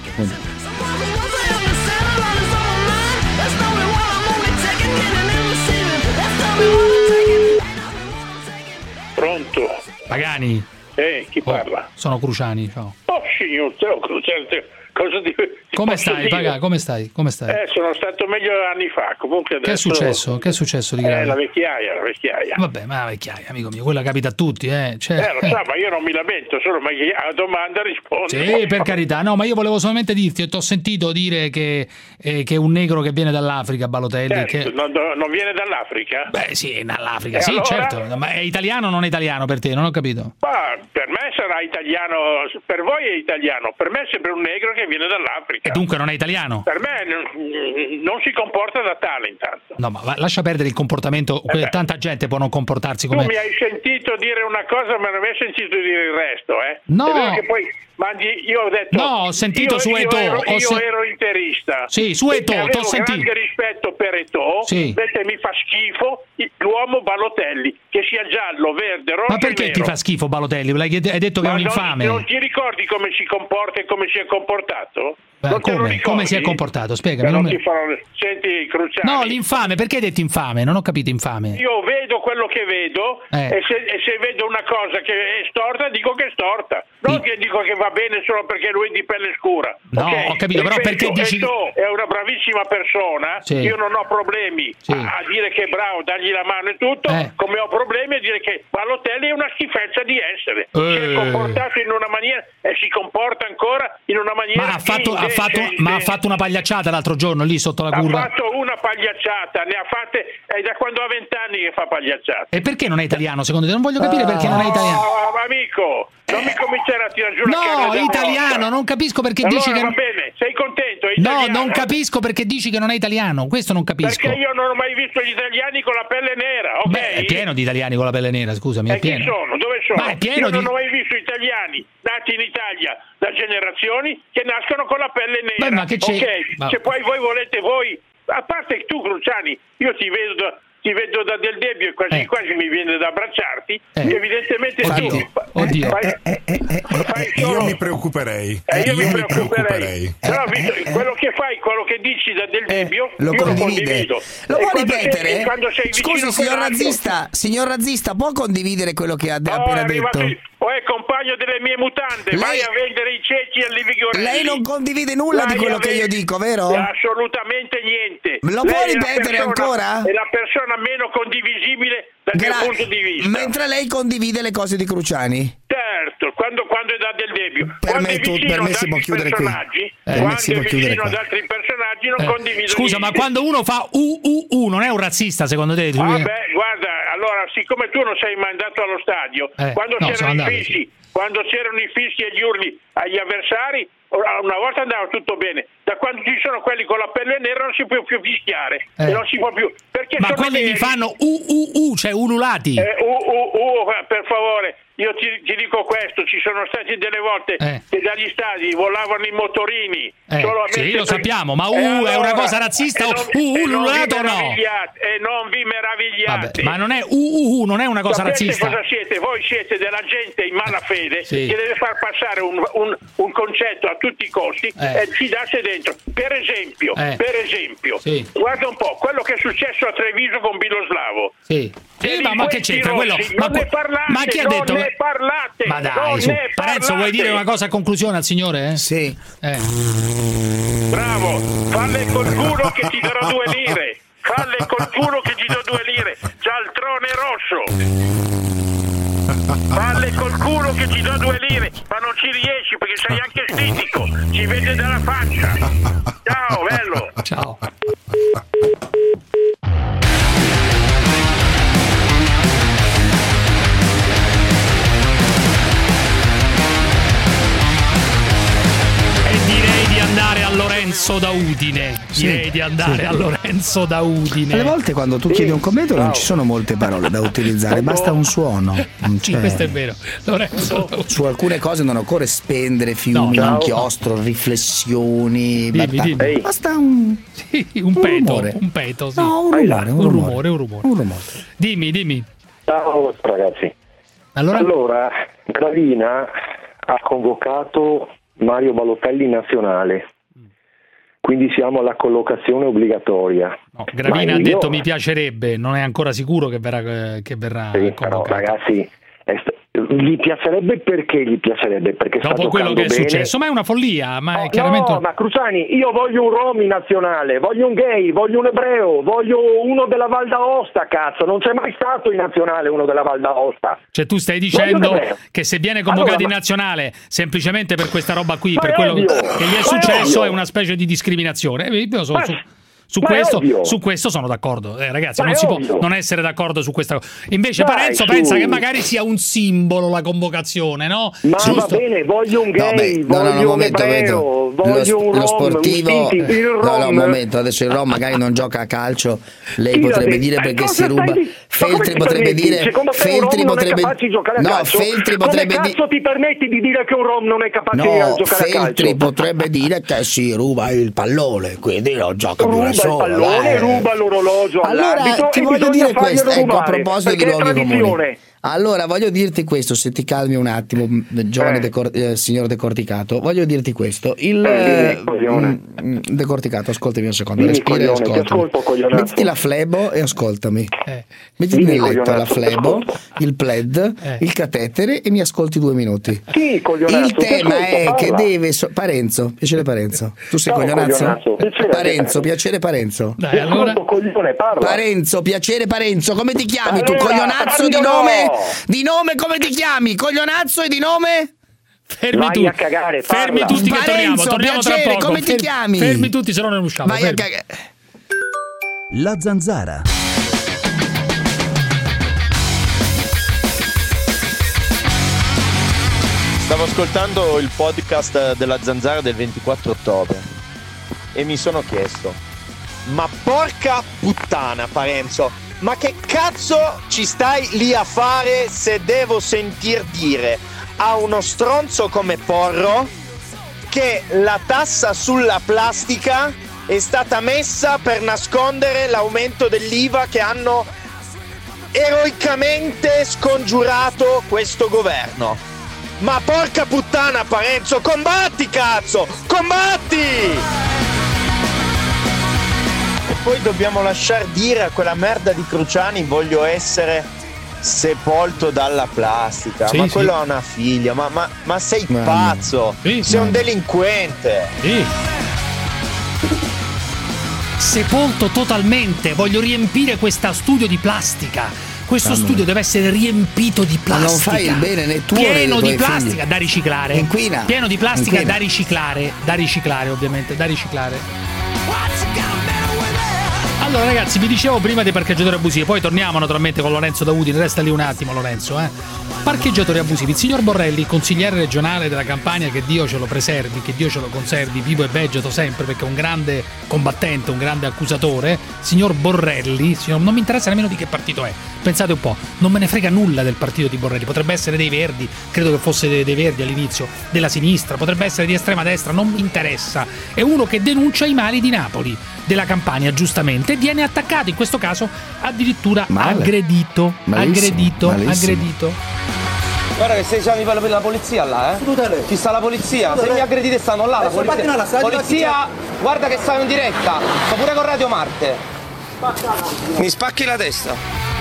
Pronto? Pagani, Eh, chi parla? sono Cruciani, ciao. Oh, signor, te lo cruciate. Cosa ti Come stai? Paga? Come stai? Come stai? Eh, sono stato meglio anni fa. Comunque Che è successo? Che è successo di Eh, grave? la vecchiaia, la vecchiaia. Vabbè, ma la vecchiaia, amico mio, quella capita a tutti, eh. Cioè, Eh, lo so, ma io non mi lamento, solo ma a domanda rispondo. Sì, per carità, no, ma io volevo solamente dirti, ti ho sentito dire che, eh, che un negro che viene dall'Africa, Balotelli, Certo, che... non, non viene dall'Africa? Beh, sì, dall'Africa, sì, allora? certo, ma è italiano o non è italiano per te? Non ho capito. Ma per me sarà italiano, per voi è italiano, per me è sempre un negro che viene dall'Africa. E dunque non è italiano? Per me non, non si comporta da tale intanto. No, ma lascia perdere il comportamento, Eh tanta gente può non comportarsi Tu come... mi hai sentito dire una cosa, ma non mi hai sentito dire il resto, eh? No. Mandi, io ho detto. No, ho sentito io, su io Eto'o, Ero, ho io sen- ero interista. Sì, su E avevo t'ho sentito. grande rispetto per Eto'o. Sì. Invece mi fa schifo l'uomo Balotelli, che sia giallo, verde, rosso Ma perché ti fa schifo Balotelli? Hai detto che è Ma un non- infame. Non, ti ricordi come si comporta e come si è comportato? Beh, come? Come si è comportato? Spiegami. Non ti farò- Senti, Cruciani. No, l'infame, perché hai detto infame? Non ho capito infame. Io vedo quello che vedo Eh. e, se, e se vedo una cosa che è storta dico che è storta, non che dico che va bene solo perché lui è di pelle scura. No, ok? ho capito, però perché dici- è una bravissima persona, Sì. io non ho problemi Sì. a, a dire che è bravo, dargli la mano e tutto, Eh. come ho problemi a dire che Balotelli è una schifezza di essere. Si Eh. è comportato in una maniera e si comporta ancora in una maniera Ma ha fatto, ha fatto- ma ha fatto una pagliacciata l'altro giorno lì sotto la Ha curva. fatto una pagliacciata, ne ha fatte, è da quando ha vent'anni che fa pagliacciate. E perché non è italiano secondo te? Non voglio capire perché non è italiano. Oh, amico, non mi cominciare a tirare giù la No, italiano, morta. non capisco perché allora, dici che va bene, sei contento, è No, non capisco perché dici che non è italiano. Questo non capisco. Perché io non ho mai visto gli italiani con la pelle nera, ok? Beh, è pieno di italiani con la pelle nera, scusami, è E chi pieno. sono? Dove sono? Ma è pieno Io non di- ho mai visto italiani nati in Italia da generazioni che nascono con la pelle nera. Beh, ma che c'è- Ok, ma- Se poi voi volete voi, a parte tu Cruciani, io ti vedo ti vedo da del debbio e quasi Eh. quasi mi viene da abbracciarti, Eh. evidentemente Oddio, tu oddio. fai, fai Io solo- mi preoccuperei. eh, io, mi mi preoccuperei. Però visto- quello che fai, quello che dici da del debbio, Lo io lo condivide. condivido. Lo E può sei- ripetere? quando sei vicino Scusi, signor razzista, signor razzista, può condividere quello che ha Oh, è appena detto? il- o è compagno delle mie mutande, Lei- vai a vendere i ceci al Livigorelli. Lei non condivide nulla di Vai quello a che io dico, vero? Assolutamente niente. Lo Lei può ripetere persona- ancora? È la persona meno condivisibile dal Gra- mio punto di vista. Mentre lei condivide le cose di Cruciani? Certo, quando, quando è da del debito. Per me tu- per me si può chiudere qui. Eh, per me quando si è può chiudere vicino ad qua. altri personaggi non Eh, condivido Scusa, ma niente. quando uno fa UUU non è un razzista secondo te? Tu- Vabbè, guarda, allora, siccome tu non sei mai andato allo stadio, Eh, quando no, c'erano i andato, fischi, quando c'erano i fischi e gli urli agli avversari, una volta andava tutto bene. Da quando ci sono quelli con la pelle nera non si può più fischiare. Eh. E non si può più. Perché Ma sono quelli li veri. fanno UUU, cioè ululati. Eh, uh, uh, uh, per favore, io ti, ti dico questo, ci sono stati delle volte Eh. che dagli stadi volavano i motorini. Eh, sì, lo per- sappiamo, ma uh, è una allora- cosa razzista o non- uh, non vi ululato o no? meravigliate- E non vi meravigliate. Vabbè, ma non è UUU, non è una cosa Sapete razzista. cosa siete? Voi siete della gente in malafede Sì. che deve far passare un, un- un concetto a tutti i costi Eh. e fidarsi dentro. Per esempio, Eh. per esempio Sì. guarda un po' quello che è successo a Treviso con Biloslavo. Sì. Sì, ma, ma che c'entra quello? Ma, non ne parlate, ma chi ha non detto? ne parlate, Ma dai, non su. ne Parenzo, vuoi dire una cosa a conclusione al signore? Eh? Sì. Bravo, falle col culo che ti darò due lire. Falle col culo che ti do due lire. Cialtrone rosso. Falle col culo che ti do due lire. Ma non ci riesci perché sei anche stitico. Ci vede dalla faccia. Ciao, bello. Ciao. Andare a Lorenzo da Udine. Direi di andare sì. a Lorenzo da Udine. Alle volte quando tu chiedi un commento non ci sono molte parole da utilizzare, basta un suono. Non Sì, questo è vero. Lorenzo. Su alcune cose non occorre spendere fiumi, No, inchiostro, riflessioni. Dimmi, batta- dimmi. Basta un, Sì, un peto, rumore. un peto, sì. No, un rumore, un un rumore. rumore, un rumore. Un rumore. Dimmi, dimmi. Ciao ragazzi. Allora? Gravina ha convocato Mario Balotelli nazionale. Quindi siamo alla collocazione obbligatoria. No, Gravina ha io- detto mi piacerebbe, non è ancora sicuro che verrà, che verrà Sì, però, ragazzi, è gli piacerebbe perché gli piacerebbe? Perché Dopo quello che è bene. successo, ma è una follia, ma è No, chiaramente ma Cruciani, io voglio un rom in nazionale, voglio un gay, voglio un ebreo, voglio uno della Val d'Aosta, cazzo, non c'è mai stato in nazionale uno della Val d'Aosta. Cioè tu stai dicendo che se viene convocato Allora, in nazionale semplicemente per questa roba qui, per quello ovvio, che gli è successo, ovvio. è una specie di discriminazione. Eh, Io sono Ma- su, questo, su questo sono d'accordo. Eh, ragazzi, Ma non si può ovvio. non essere d'accordo su questa cosa. Invece Dai, Parenzo su. pensa che magari sia un simbolo la convocazione, no? Ma Giusto? va bene, voglio un gay, No, beh, no, no, voglio no, un momento, ebreo, voglio lo, un lo rom, sportivo, un stinti, il no, no, un momento, adesso il Rom magari non gioca a calcio, lei l'ha potrebbe dire perché si ruba. di- Feltri potrebbe dire, Feltri potrebbe di giocare a No? Feltri potrebbe cazzo dire ti permetti di dire che un rom non è capace di No, giocare a Feltri calcio? potrebbe dire che si ruba il pallone, quindi non gioca più Ruba da il solo. pallone, dai. ruba l'orologio Allora all'arbitro ti voglio dire questo, ecco, a proposito di luoghi comuni. Allora voglio dirti questo, se ti calmi un attimo, giovane Eh. decor- eh, signor decorticato, voglio dirti questo. Il Eh, dimmi, eh, coglione. mm, mm, decorticato, ascoltami un secondo, Dimmi, respira e coglione, ti ascoltami. Mettiti la flebo e ascoltami. Mettiti Dimmi, nel letto la coglionazzo, flebo, il pled, Eh. il catetere e mi ascolti due minuti. Sì, coglionazzo, Il tema ascolto, è che parla. deve. so- Parenzo, piacere Parenzo. Tu sei coglionazzo? coglionazzo, piacere. Parenzo, piacere Parenzo. Dai, allora. Ascolto, coglione, parla. Parenzo, piacere Parenzo, come ti chiami tu? Coglionazzo di nome? Di nome come ti chiami? Coglionazzo e di nome? Fermi Vai tutti. a cagare, fermi parla. tutti che torniamo, Parenzo, torniamo tra piacere, poco. come ti chiami? Fermi tutti, se no non usciamo. Vai a fermi. cagare. La zanzara. Stavo ascoltando il podcast della Zanzara del 24 ottobre e mi sono chiesto, ma porca puttana Parenzo, ma che cazzo ci stai lì a fare se devo sentir dire a uno stronzo come Porro che la tassa sulla plastica è stata messa per nascondere l'aumento dell'IVA che hanno eroicamente scongiurato questo governo. Ma porca puttana Parenzo, combatti cazzo! Combatti! Poi dobbiamo lasciar dire a quella merda di Cruciani voglio essere sepolto dalla plastica. Sì, ma sì. quello ha una figlia, ma, ma- ma sei Mamma. pazzo! Sì, sei un delinquente! Sì. Sepolto totalmente, voglio riempire questa studio di plastica. questo Mamma studio deve essere riempito di Ma non plastica. fai il bene né tuo né Pieno di plastica figli. da riciclare. Inquina. Pieno di plastica Inquina. da riciclare. Da riciclare, ovviamente, da riciclare. Allora ragazzi, vi dicevo prima dei parcheggiatori abusivi, poi torniamo naturalmente con Lorenzo da Udine, resta lì un attimo Lorenzo, eh. Parcheggiatori abusivi, il signor Borrelli, consigliere regionale della Campania, che Dio ce lo preservi, che Dio ce lo conservi, vivo e vegeto sempre, perché è un grande combattente, un grande accusatore, signor Borrelli, signor- non mi interessa nemmeno di che partito è, pensate un po', non me ne frega nulla del partito di Borrelli, potrebbe essere dei Verdi, credo che fosse dei, dei Verdi all'inizio, della sinistra, potrebbe essere di estrema destra, non mi interessa, è uno che denuncia i mali di Napoli, della Campania giustamente, viene attaccato, in questo caso addirittura Male. aggredito, Malissimo, aggredito, malissimo. aggredito. Guarda che stai chiami per la polizia là, eh? Ci sta la polizia, se mi aggredite stanno là, la Adesso polizia. là, stai di Polizia, guarda che stai in diretta, sto pure con Radio Marte. Mi spacchi la testa.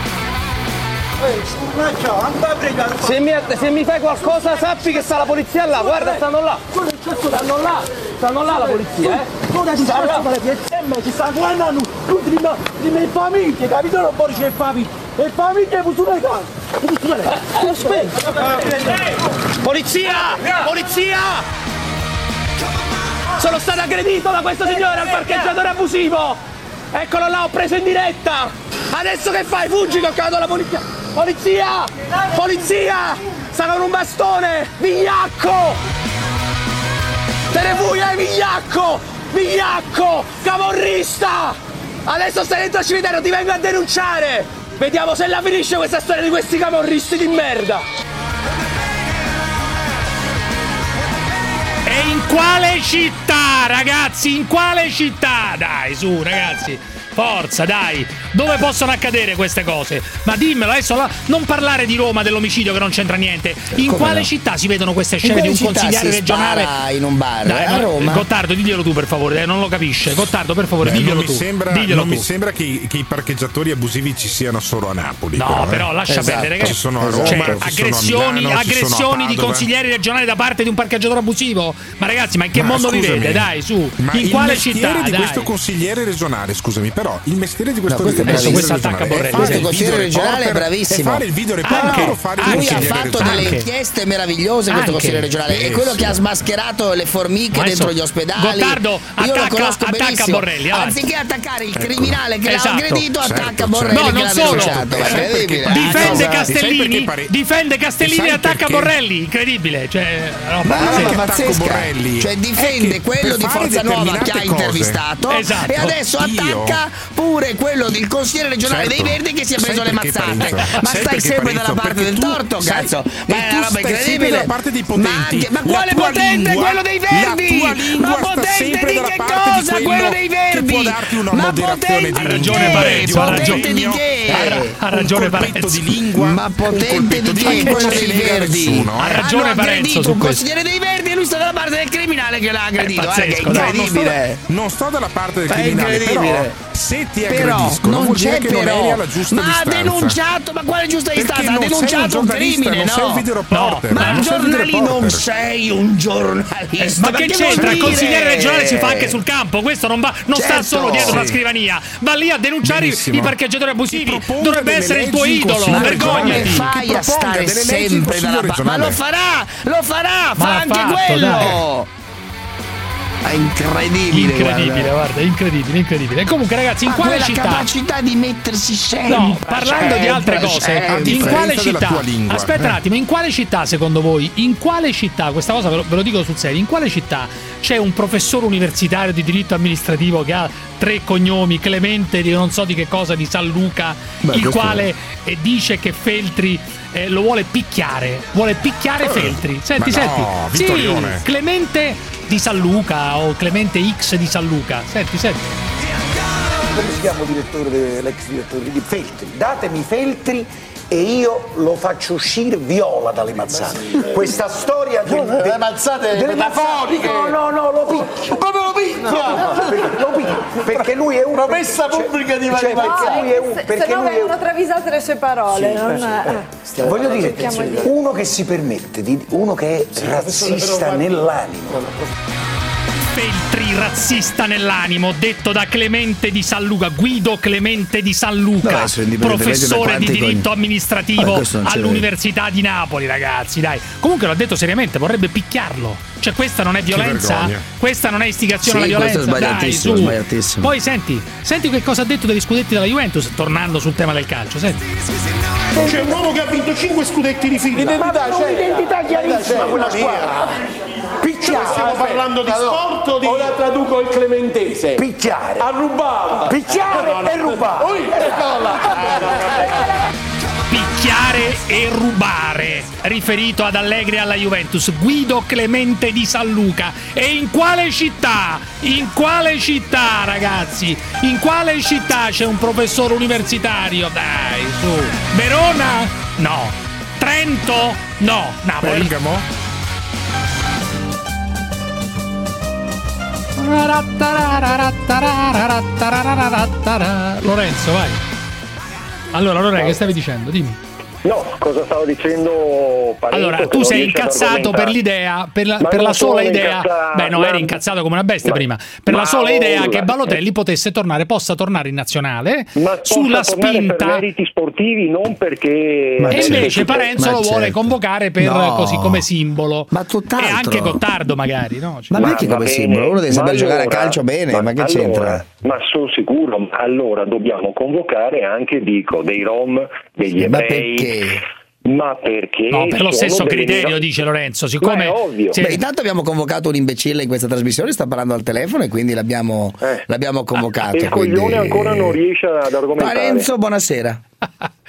Se mi, se mi fai qualcosa sappi che sta la polizia là, guarda stanno là. Stanno là, stanno là la polizia, eh. Cosa ti sta fare PSM ci sta guardando tutti di me famiglie, capito? Non può dire famiglia. E famiglia è. Aspetta. Polizia! Polizia! Sono stato aggredito da questo signore al parcheggiatore abusivo! Eccolo là, ho preso in diretta! Adesso che fai? Fuggi che ho chiamato la polizia! Polizia! Polizia! Con un bastone! Vigliacco! Te ne fui, eh, vigliacco! Vigliacco! Camorrista! Adesso stai dentro al cimitero, ti vengo a denunciare! Vediamo se la finisce questa storia di questi camorristi di merda! E in quale città, ragazzi? In quale città? Dai, su, ragazzi. Forza, dai. Dove possono accadere queste cose? Ma dimmelo adesso, la- non parlare di Roma, dell'omicidio che non c'entra niente. In Come quale no? città si vedono queste scene di un consigliere si regionale? in un bar, Dai, a no, Roma? Gottardo, diglielo tu per favore, dai, non lo capisce. Gottardo, per favore, Beh, diglielo non tu. sembra, diglielo non tu. mi sembra che, i- che i parcheggiatori abusivi ci siano solo a Napoli. No, eh. però lascia Esatto. perdere, ragazzi. Ci sono a Roma, Cioè, ci sono a aggressioni, Milano, ci sono a aggressioni di consiglieri regionali da parte di un parcheggiatore abusivo. Ma ragazzi, ma in che Ma mondo vivete? Dai, su. Ma in il quale mestiere città? di Dai. questo consigliere regionale, scusami, però il mestiere di questo, questo consigliere bravissimo. Questo attacca Borrelli, fare il consigliere regionale è bravissimo. Fare il video reporter fare il Lui ha fatto delle inchieste meravigliose questo consigliere regionale. È quello che ha smascherato le formiche dentro gli ospedali. Gottardo Io lo attacca- conosco attacca benissimo. Borrelli, avanti. Anziché attaccare il criminale che Esatto. l'ha aggredito, Certo, attacca certo. Borrelli No, che non l'ha solo. perché- Difende Castellini, difende Castellini e attacca perché? Borrelli, incredibile, cioè roba Ma pazzesca. roba attacco pazzesca. Borrelli Cioè è difende quello di Forza Nuova che ha intervistato Esatto. e adesso attacca pure quello consigliere regionale Certo. dei Verdi che si è preso le mazzate. Ma stai sempre dalla parte del torto, cazzo. Ma è una roba incredibile. dalla parte dei potenti. Ma, quale potente? quello dei Verdi? Ma potente di che cosa? quello dei Verdi. una Ma potente di ragione che? Parenzo, ha ragione. di che? Ha ra- ha ragione Parenzo. di lingua Ma potente di che? Quello dei Verdi. Ha ragione aggredito su un questo. consigliere dei Verdi lui sta dalla parte del criminale che l'ha aggredito. Guarda che è pazzesco. No, non sto, incredibile. non sto dalla parte del Ma è criminale, però incredibile. se ti Però aggrediscono non vuol c'è dire che non però. eri alla giusta ma ha distanza. denunciato, ma quale giusta Perché distanza? Ha non sei un denunciato un giornalista, crimine, non sei un no? video reporter, Ma non sei un giornali non sei un giornalista. Ma che che c'entra? Il consigliere regionale si fa anche sul campo, questo non, va, non sta Certo. solo dietro una Sì. scrivania, va lì a denunciare i- Benissimo. i parcheggiatori abusivi. Dovrebbe delle essere il tuo leggi in idolo, Consiglio Come vergognati. fai a proponga stare delle leggi in sempre Consiglio dalla parte? Ma regionale. lo farà, lo farà, Ma fa anche fatto, quello. È incredibile. Incredibile, guarda. guarda, incredibile, incredibile. E comunque, ragazzi, in Ha quale città? capacità di mettersi sempre. No, parlando di altre sempre, cose, sempre. in quale città? Aspetta un Eh. attimo, in quale città secondo voi? In quale città, questa cosa ve lo, ve lo dico sul serio, in quale città c'è un professore universitario di diritto amministrativo che ha tre cognomi, Clemente di non so di che cosa, di San Luca, Beh, il quale eh, dice che Feltri eh, lo vuole picchiare, vuole picchiare Feltri. Senti, ma no, senti. Sì, Vittorione. Clemente di San Luca o Clemente X di San Luca. Senti, senti. Come si chiama il direttore, l'ex direttore di Feltri? Datemi Feltri e io lo faccio uscire viola dalle mazzate. Questa storia che, le mazzate delle metaforiche. No, no, no, lo picchio. Come lo picchia? Lo picchio perché lui è un Promessa pubblica di cioè, Maria perché lui è un se, perché se no è un- vengono travisate le sue parole. non, eh. Voglio dire, uno che si permette, di, uno che è razzista nell'animo. Feltri razzista nell'animo, detto da Clemente di San Luca, Guido Clemente di San Luca, Vabbè, professore di diritto cogn- amministrativo Vabbè, all'Università di Napoli, ragazzi, dai. Comunque l'ha detto seriamente, vorrebbe picchiarlo. Cioè, questa non è violenza? Questa non è istigazione Sì, alla questo è violenza? Dai, sbagliatissimo, sbagliatissimo. Poi senti, senti che cosa ha detto degli scudetti della Juventus, tornando sul tema del calcio, senti. C'è un uomo che ha vinto 5 scudetti di fila. L'identità c'è. un'identità chiarissima quella squadra. Picchiare. Stiamo parlando di sport o di- Ora traduco il clementese. Picchiare. A rubare. Picchiare e rubare. Picchiare e rubare, riferito ad Allegri e alla Juventus. Guido Clemente di San Luca. E in quale città? In quale città, ragazzi? In quale città c'è un professore universitario? Dai, su. Verona? No. Trento? No. Napoli? Bergamo? Lorenzo, vai. Allora, Lore, che stavi dicendo? Dimmi. No, cosa stavo dicendo Parenzo, Allora, tu sei incazzato per l'idea, per la, per la sola idea. incazzato, Beh, no, ma- eri incazzato come una bestia ma- prima. Per la ma sola idea ora- che Balotelli potesse tornare, possa tornare in nazionale Ma sulla spinta. per meriti sportivi, non perché E invece Parenzo Ma lo vuole certo. convocare per No. così come simbolo. Ma tutt'altro. E anche Gottardo, magari, no? Cioè- Ma non è che come bene, simbolo, uno deve saper giocare a calcio bene, ma, che allora, c'entra? Ma sono sicuro, ma allora dobbiamo convocare anche, dico, dei Rom, degli Ma ebrei. Perché? Ma perché? No, per lo stesso criterio, mino- dice Lorenzo. Ma Siccome è ovvio. Sì. Beh, intanto abbiamo convocato un imbecille in questa trasmissione, sta parlando al telefono e quindi l'abbiamo, l'abbiamo convocato. Eh. Il quindi- coglione ancora non riesce ad argomentare. Parenzo, buonasera.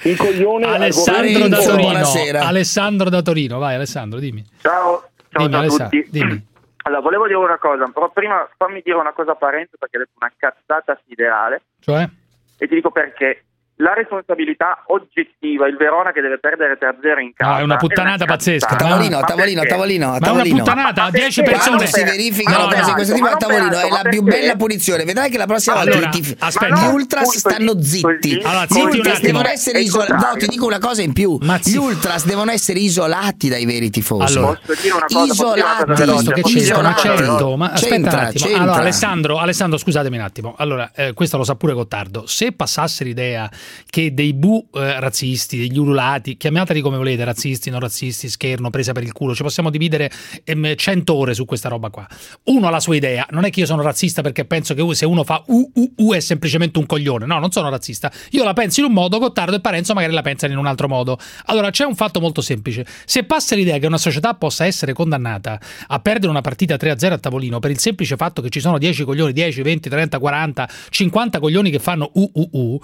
Il coglione Alessandro da. Torino. buonasera. Alessandro da Torino, vai Alessandro, dimmi. Ciao, ciao Dimmi, a tutti. dimmi. Allora, volevo dire una cosa, però prima fammi dire una cosa a Parenzo perché ha detto una cazzata siderale Cioè? e ti dico perché. La responsabilità oggettiva, il Verona che deve perdere 3-0 in casa. No, è una puttanata una pazzesca. Tavolino, a Ma tavolino, a perché? tavolino, a Ma è una tavolino. puttanata, Ma 10 perché? persone. Quando si verificano no, cose di questo tipo ma a non tavolino è la più bella punizione. Vedrai che la prossima Allora, volta i tif- aspetta. gli no, ultras così, stanno zitti. Allora, Gli ultras devono essere È il isolati. No, ti dico una cosa in più. Ma Gli ultras devono essere isolati dai veri tifosi. Allora. Posso dire una cosa? Isolati. veloce? che ma Isolati. certo, ma aspetta C'entra, un attimo. c'entra. Allora, Alessandro, Alessandro, scusatemi un attimo. Allora, eh, questo lo sa pure Gottardo. Se passasse l'idea che dei bu eh, razzisti, degli ululati, chiamateli come volete, razzisti, non razzisti, scherno, presa per il culo, ci possiamo dividere ehm, 100 ore su questa roba qua. Uno ha la sua idea, non è che io sono razzista perché penso che se uno fa u u u è semplicemente un coglione. No, non sono razzista. Io la penso in un modo, Gottardo e Parenzo magari la pensano in un altro modo. Allora, c'è un fatto molto semplice. Se passa l'idea che una società possa essere condannata a perdere una partita 3-0 a tavolino per il semplice fatto che ci sono 10 coglioni, 10, 20, 30, 40, 50 coglioni che fanno u u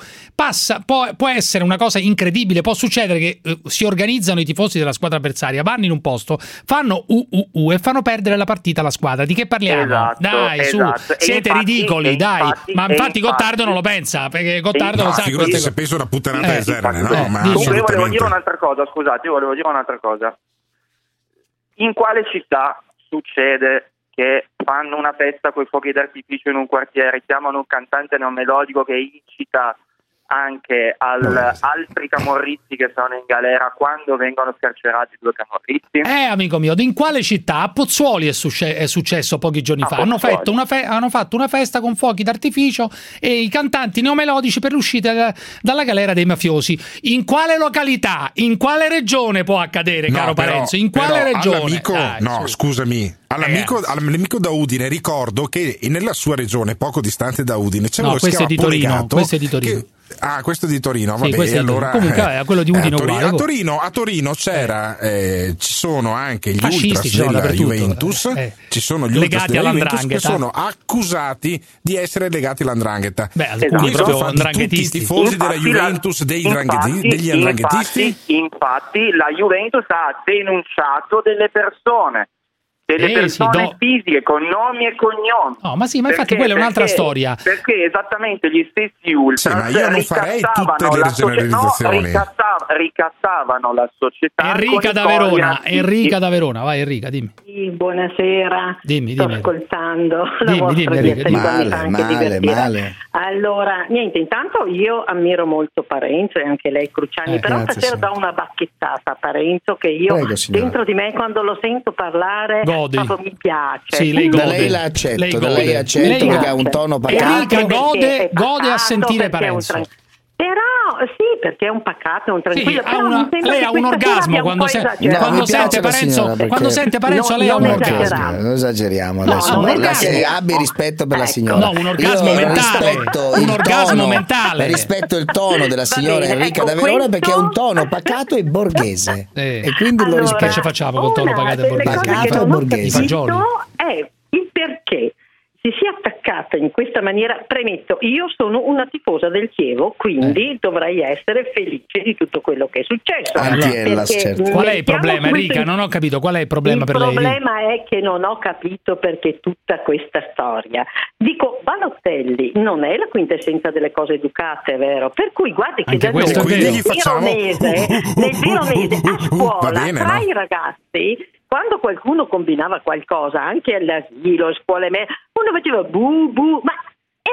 può, può essere una cosa incredibile, può succedere che eh, si organizzano i tifosi della squadra avversaria, vanno in un posto, fanno u u u e fanno perdere la partita alla squadra. Di che parliamo? Esatto, dai, esatto. su, E siete infatti- ridicoli, dai. infatti- Ma e infatti Gottardo infatti- non lo pensa, perché Gottardo No, lo sa figurati se penso una puttanata Eh, genere, no? eh, ma. Comunque io volevo dire un'altra cosa, scusate, io volevo dire un'altra cosa. In quale città succede che fanno una festa con i fuochi d'artificio in un quartiere, chiamano un cantante neomelodico che incita anche al, altri camorristi che sono in galera quando vengono scarcerati due camorristi? Eh, amico mio, in quale città? A Pozzuoli è, succe- è successo pochi giorni A fa. Hanno fatto, una fe- hanno fatto una festa con fuochi d'artificio e i cantanti neomelodici per l'uscita da- dalla galera dei mafiosi. In quale località, in quale regione può accadere, No, caro però- Parenzo? In quale però regione? all'amico- Dai, no, su. Eh. scusami. All'amico, all'amico da Udine ricordo che nella sua regione, poco distante da Udine, c'è No, uno questo è di Torino, questo è di Torino. che- ah, questo è di Torino. Sì, Vabbè, di allora. Comunque, eh, quello di eh, Udine a, Torino, uguale. a Torino, a Torino c'era, eh, ci sono anche gli Fascisti ultras della. Juventus, Eh. ci sono gli Legati ultras della Juventus che all'andrangheta. sono accusati di essere legati all'andrangheta. Beh, alcuni proprio tutti i tifosi della Infatti la- Juventus, degli, infatti- degli andranghetisti. Infatti, infatti la Juventus ha denunciato delle persone, delle Eh, persone sì, do- fisiche con nomi e cognomi. No, ma sì, ma infatti Perché- quella è un'altra perché- storia. Perché esattamente gli stessi ultras Sì, ma io non farei ricattavano tutte le la generalizzazioni. no, ricattav- ricattavano la società Enrica da Verona. Enrica da Verona, vai Enrica, dimmi. Sì, buonasera. Dimmi, Sto dimmi. ascoltando la Dimmi, vostra dimmi, Enrica, Male, male, male. Allora, niente, intanto io ammiro molto Parenzo e anche lei Cruciani, Eh, però grazie, stasera signora. do una bacchettata a Parenzo che io Prego, dentro di me quando lo sento parlare Gode. proprio mi piace. Sì, lei gode. Da lei la accetto, Lei da gode. lei accetto Lei perché ha un tono pacato. Enrica gode- gode a sentire perché è un Parenzo. Però sì, perché è un pacato, è un tranquillo. però una- lei ha un orgasmo un quando se- esagerato. quando sente la Parenzo- signora, quando sente Parenzo, No, lei ha un non orgasmo. Non esageriamo No, adesso. un La orgasmo. se- abbi rispetto per la Ecco. signora. No, un orgasmo Io mentale. rispetto Un il orgasmo tono- mentale. Rispetto il tono della signora bene, Enrica ecco, da Verona questo- perché è un tono pacato e borghese. Eh. E quindi lo Allora, rispetto. Che ci facciamo col tono una pagato e borghese? Pacato e non borghese. È il perché si sia attaccata in questa maniera. Premetto, io sono una tifosa del Chievo, quindi Eh. dovrei essere felice di tutto quello che è successo. Perché certo. Qual è il problema, Enrica? Non ho capito qual è il problema il per lei. problema è che non ho capito perché tutta questa storia. Dico, Balotelli non è la quintessenza delle cose educate, vero? Per cui guardi che Anche da noi, vero. nel veronese, nel veronese, a scuola, Va bene, tra no? i ragazzi, quando qualcuno combinava qualcosa, anche all'asilo, scuole medie, uno faceva bu bu, ma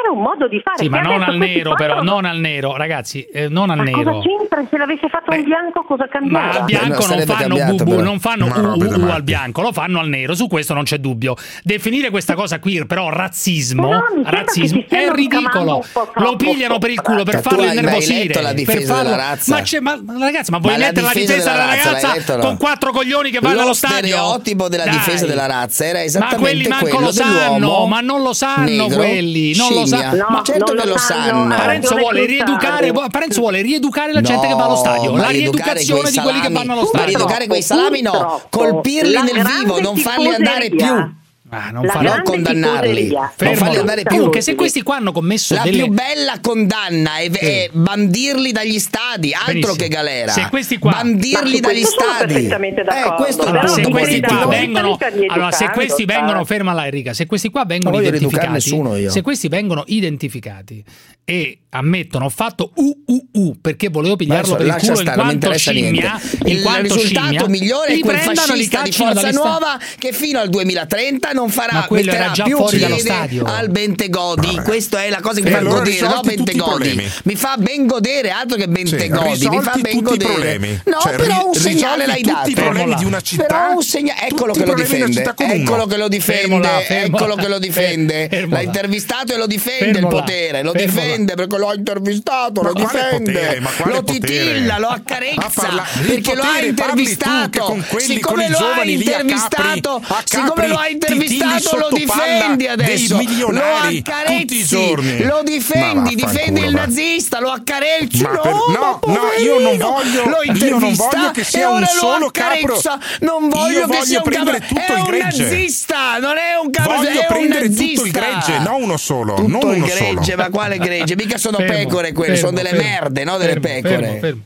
era un modo di fare. Sì, ma non al nero, però, fanno- non al nero, ragazzi, eh, non al Ma nero. cosa c'entra? Se l'avesse fatto un bianco cosa Ma cambiava? al non bianco non sarebbe fanno cambiato, bubu, però. non fanno Ma da UU al bianco, lo fanno al nero, su questo non c'è dubbio. Definire questa cosa qui però razzismo, Però sembra razzismo è ridicolo. Lo pigliano per il culo per Ma farlo innervosire. per difesa farlo- della razza? Ma, c'è, ma ma ragazzi, ma vuoi Ma la mettere la difesa difesa della della razza, no? con quattro coglioni che vanno Lo allo stadio? stereotipo della difesa della razza era Ma esattamente quelli manco quello lo sanno, ma non lo sanno quelli, non lo sanno. No, Ma certo non che lo sanno, Parenzo vuole rieducare, Parenzo vuole rieducare la gente che va allo stadio. ma La rieducazione di quelli che vanno allo ma stadio. rieducare quei salami no, colpirli nel vivo, non farli andare più. Ah, non fa- non condannarli, non farli andare più. Comunque, se questi qua hanno commesso La delle... più bella condanna è, è bandirli dagli stadi, altro Benissimo. che galera. Se questi qua- bandirli dagli stadi. perfettamente Eh, questo Allora, se questi qua vengono, allora, se questi vengono, fermala Enrica, se questi qua vengono identificati, nessuno se questi vengono identificati e ammettono ho fatto UUU perché volevo pigliarlo Adesso per il culo in stare, non mi quanto interessa scimmia, niente. in Il quanto risultato scimmia, migliore è quel fascista di Forza Nuova che fino al 2030 non farà metterà già più fuori dallo stadio. al Bentegodi. Questa è la cosa che mi fa allora godere, no tutti Bentegodi. problemi. Mi fa ben godere, altro che Bentegodi, mi fa ben tutti i godere. problemi. No, Cioè, però un segnale l'hai tutti dato. i problemi di una città, Però un segnale, eccolo tutti che lo difende. Eccolo che lo difende, eccolo che lo difende. L'ha intervistato e lo difende il potere, lo Fermola. Difende perché l'ho intervistato, Ma lo difende. potere? Lo titilla, lo accarezza parla- perché lo ha potere parli tu, intervistato. che con quelli, siccome con lo ha a intervistato, Capri- a siccome lo ha intervistato, lo difendi adesso. Lo accarezzi, lo difendi, difendi il nazista, lo accarezzi. Per- no, no, io non voglio- lo io non voglio che sia e un solo lo accarezza. Non voglio Io che sia un capro- tutto è un gregge. nazista, non è un capro, Voglio prendere tutto il gregge, non uno solo. Tutto non il gregge, solo. ma quale gregge? Mica sono Fermo, pecore quelle, fermo, sono delle fermo, merde, no? Delle fermo, pecore. fermo, fermo.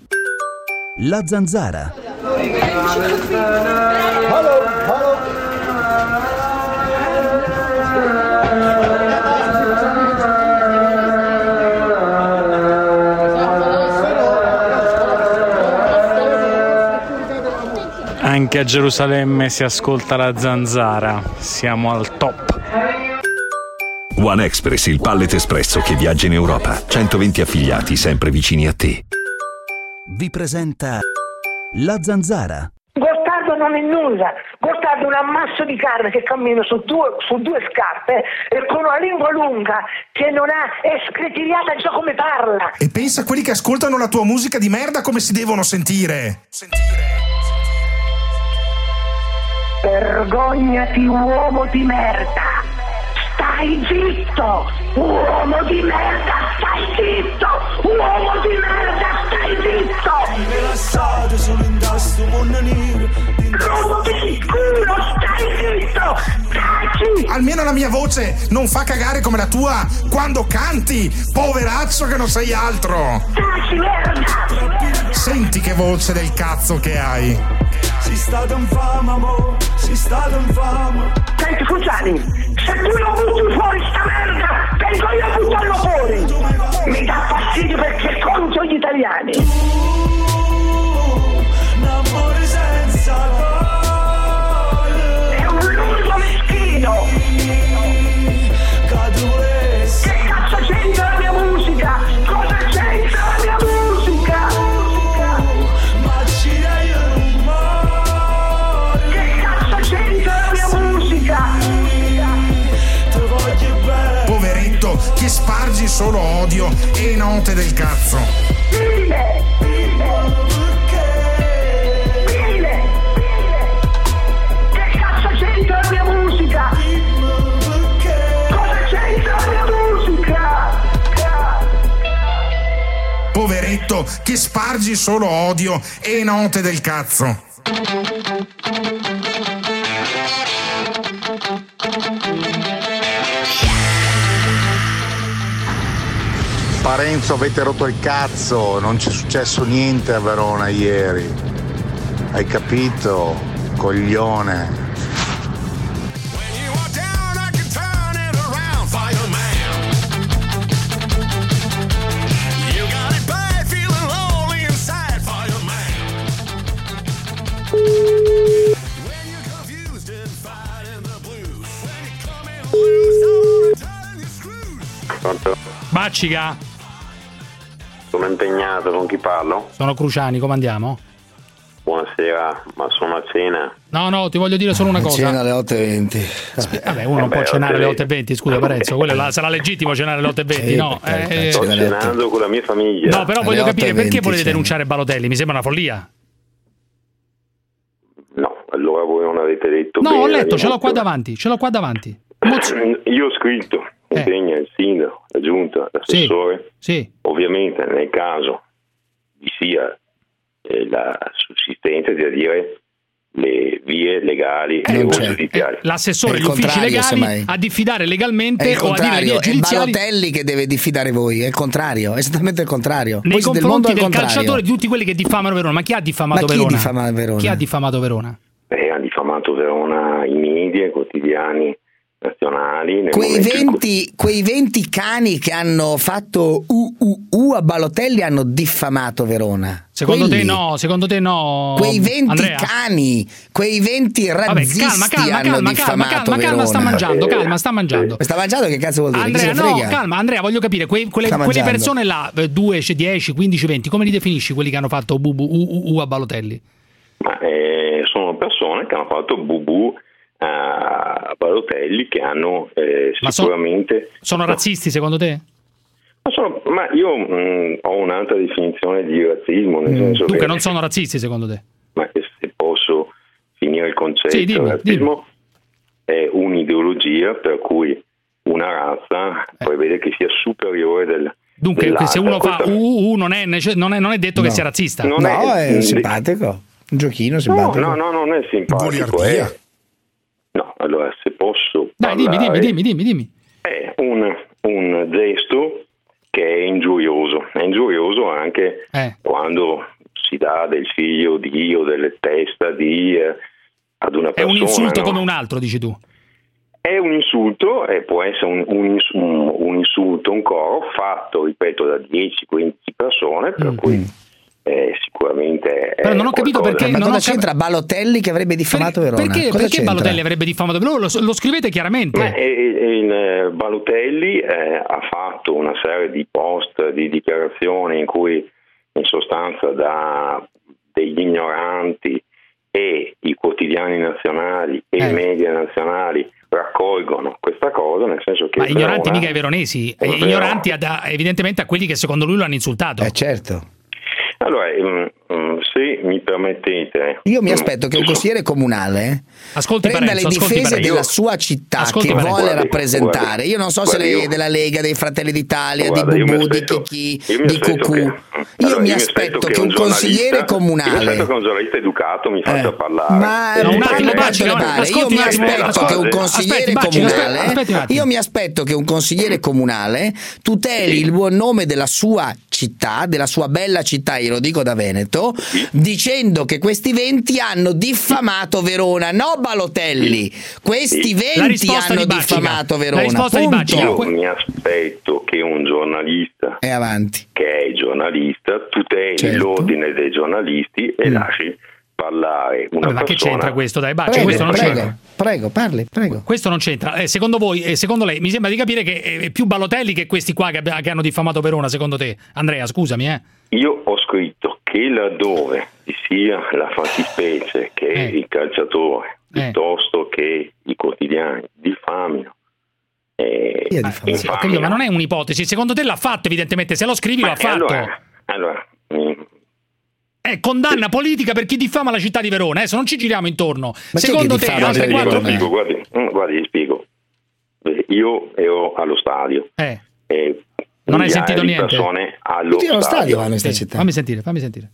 La zanzara. Anche a Gerusalemme si ascolta la zanzara. Siamo al top. One Express, il pallet espresso che viaggia in Europa. 120 affiliati sempre vicini a te. Vi presenta La zanzara. Gottardo non è nulla, Gottardo è un ammasso di carne che cammina su due, su due scarpe e con una lingua lunga che non ha, è scretigliata già come parla. E pensa a quelli che ascoltano la tua musica di merda come si devono sentire. Vergognati uomo di merda! Stai zitto! Uomo di merda, stai zitto! Uomo di merda, stai zitto! Rilassate solo in tasto con nero Rompi il culo, stai zitto! Taci! Almeno la mia voce non fa cagare come la tua quando canti, poveraccio che non sei altro. Taci merda! Senti che voce del cazzo che hai. Si state in fama, amore Si state in fama Senti Cruciani, se tu non butti fuori sta merda, vengo io a buttarlo fuori! Mi dà fastidio perché è contro gli italiani! Solo odio e note del cazzo. Fine! Fine! Che cazzo c'entra la mia musica? Cosa c'entra la mia musica? Poveretto che spargi solo odio e note del cazzo. Parenzo avete rotto il cazzo, non c'è successo niente a Verona ieri. Hai capito? Coglione. Baccica, impegnato, con chi parlo? sono Cruciani, come andiamo? Buonasera, ma sono a cena. No, no, ti voglio dire solo una cosa. Cena alle 8.20. Vabbè, uno non Eh può cenare alle otto 8.20, scusa Parenzo, quello là, sarà legittimo cenare alle 8.20, Sì, no? carità, Eh, Sto cenando con la mia famiglia. no, però voglio Alle capire 8.20 perché volete cena. denunciare Balotelli, mi sembra una follia. No, allora voi non avete detto No, bene ho la letto, ce l'ho qua davanti, ce l'ho qua davanti. Io ho scritto, Eh. impegna il sindaco, la giunta, l'assessore. Sì. Ovviamente nel caso vi sia eh, la sussistenza di adire le vie legali e non o giudiziarie. L'assessore, È il gli uffici legali semmai. a diffidare legalmente o a dire le vie è Balotelli che deve diffidare voi, è il contrario, è esattamente il contrario. nei Voi del confronti del contrario. calciatore di tutti quelli che diffamano Verona. Ma chi ha diffamato Ma chi Verona? diffama Verona? Chi ha diffamato Verona? Eh, ha diffamato Verona i media, i quotidiani nazionali. nel Quei momento in cui- 20, quei 20 cani che hanno fatto UUU a Balotelli hanno diffamato Verona. Secondo te Quelli. no, secondo te no. Quei 20 Andrea? cani, quei 20 Vabbè, razzisti calma, calma, hanno calma, calma, diffamato calma, calma, Verona. sta mangiando, calma, sta mangiando. Sta mangiando che cazzo vuol dire? Andrea, no, calma, Andrea, voglio capire, quei- quelle, quelle persone là, eh, 2, 10, 15, 20, come li definisci quelli che hanno fatto bubu u, u, u a Balotelli? Ma eh, sono persone che hanno fatto bubu a Balotelli che hanno eh, Ma so- sicuramente... Sono razzisti secondo te? Ma, sono- ma io mh, ho un'altra definizione di razzismo, nel senso Dunque che... non sono razzisti secondo te? Ma se posso finire il concetto, Sì, dimmi, il razzismo è un'ideologia per cui una razza prevede che sia superiore del, Eh. Dunque, dell'altra. se uno fa UU non è, non è- non è detto che No. sia razzista. Non No, è- è simpatico. Un giochino No, simpatico. no, no, non è simpatico. È... No, allora se posso Dai, dimmi, dimmi, dimmi, dimmi, dimmi. è un, un gesto che è ingiurioso. È ingiurioso anche Eh. quando si dà del figlio di o delle testa di eh, ad una È persona. un insulto no? come un altro, dici tu. È un insulto e può essere un, un un- un insulto, un coro fatto, ripeto, da 10-15 persone, per cui eh, sicuramente Però non ho capito qualcosa- perché Ma non cosa ho cap- c'entra Balotelli che avrebbe diffamato Verona? Perché, Cosa perché c'entra? Balotelli avrebbe diffamato? Lo, lo, lo scrivete chiaramente. Ma, eh, eh, eh, Balotelli eh, ha fatto una serie di post, di dichiarazioni in cui in sostanza da degli ignoranti e i quotidiani nazionali e Eh. i media nazionali raccolgono questa cosa, nel senso che Ma ignoranti Verona- mica i veronesi, eh, ignoranti ad- evidentemente a quelli che secondo lui lo hanno insultato. Eh certo. Allora, mm, mm, se mi permettete... Io mi aspetto che un consigliere comunale Ascolti prenda Parenzo, le difese Parenzo. della sua città Ascolti che Parenzo. vuole Guardi, rappresentare. guardi, io non so se guardi, lei è io- della Lega, dei Fratelli d'Italia, Guarda, di io mi Bubu, di io mi di Cucù. che- Io allora, mi aspetto che un consigliere giornalista- Io comunale aspetto che un giornalista educato mi faccia parlare. Ma E No, un mi attimo, parli- Bacci, le no, pare. Io mi aspetto che un consigliere comunale. Io mi aspetto che un consigliere comunale tuteli il buon nome della sua città, della sua bella città, io lo dico da Veneto, dicendo che questi 20 hanno diffamato Verona, no Balotelli. Questi La 20 risposta hanno di diffamato La Verona. di punto. Io mi aspetto che un giornalista E avanti. che è giornalista tuteli Certo. l'ordine dei giornalisti e lasci parlare una Vabbè, ma che persona. c'entra questo? Dai, Bacci, Prego, questo non prego, c'entra. prego, parli, prego. Questo non c'entra. Eh, secondo voi, eh, secondo lei, mi sembra di capire che è più Balotelli che questi qua che, che hanno diffamato Verona, secondo te? Andrea, scusami, eh. Io ho scritto che laddove ci sia la fattispecie che Eh. il calciatore piuttosto che i quotidiani diffamino eh, Sì, ho capito, ma non è un'ipotesi. Secondo te l'ha fatto, evidentemente. Se lo scrivi, Ma l'ha fatto. Allora, allora, È condanna politica per chi diffama la città di Verona. Adesso non ci giriamo intorno. Ma Secondo te, altre quattro. Verona? Spiego, guardi, mm, guardi, spiego. Eh, Io ero allo stadio. Eh. e Non hai sentito niente? persone allo Tutti allo stadio vanno in Sì, città. Fammi sentire, fammi sentire.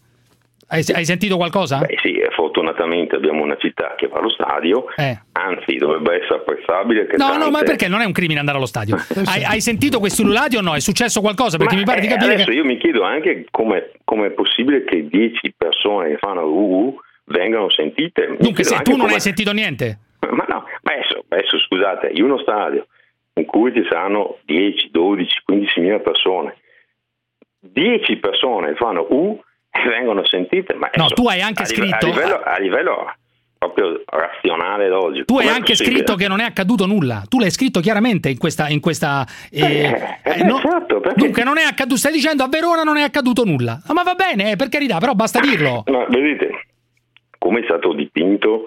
Hai, hai sentito qualcosa? Beh sì, eh, fortunatamente abbiamo una città che va allo stadio, Eh. anzi dovrebbe essere apprezzabile che No, tante... no, ma perché non è un crimine andare allo stadio? Hai, hai sentito questi ululati o no? È successo qualcosa? Perché Ma, mi pare di eh, capire adesso che. io mi chiedo anche come è possibile che 10 persone che fanno UU vengano sentite. Mi Dunque, se tu non come- hai sentito niente. Ma no, ma adesso, adesso scusate, in uno stadio in cui ci saranno 10, 12, 15 mila persone, 10 persone fanno U vengono sentite. Ma No, tu hai anche a scritto- A livello, a livello proprio razionale logico. Tu hai com'è anche possibile? scritto che non è accaduto nulla. Tu l'hai scritto chiaramente in questa. In questa eh, eh, no- esatto, dunque, non è accaduto. Stai dicendo a Verona non è accaduto nulla. Ah, ma va bene, eh, per carità, però basta dirlo. Ma vedete, come è stato dipinto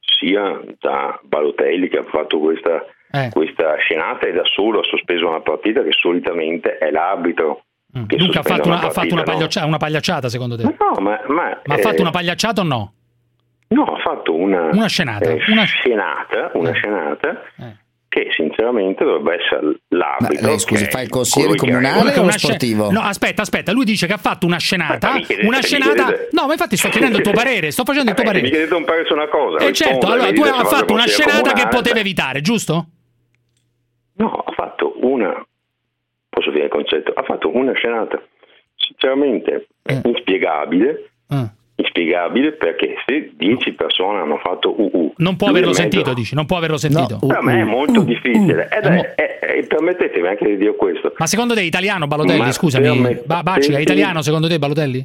sia da Balotelli che ha fatto questa, Eh. questa scenata e da solo ha sospeso una partita che solitamente è l'arbitro che Dunque ha fatto una, una ha fatto una partita, no? una pagliacciata, secondo te? No, ma, ma, Ma ha eh, fatto una pagliacciata o no? No, ha fatto una, Una scenata, eh, una- scenata, una Eh. scenata che sinceramente dovrebbe essere l'arbitro. lei, scusi, che fa il consigliere che comunale o lo sportivo? No, aspetta, aspetta, lui dice che ha fatto una scenata. Ma chiedete- Una scenata. chiedete- No, ma infatti sto chiedendo il tuo parere, sto facendo il tuo Eh, Mi parere. chiedete un parere su una cosa. E certo, rispondo, allora tu hai fatto una scenata che comunale, potevi beh, evitare, giusto? No, ha fatto una. Posso dire il concetto? Ha fatto una scenata sinceramente Eh. inspiegabile. Inspiegabile perché se 10 persone hanno fatto UU, Non può averlo in mezzo- sentito, dici, non può averlo sentito. Per me è molto difficile. Ed Eh, mo- è- è- è- permettetemi anche di dire questo. Ma secondo te italiano Balotelli? Ma Scusami. Bacica, è italiano secondo te Balotelli?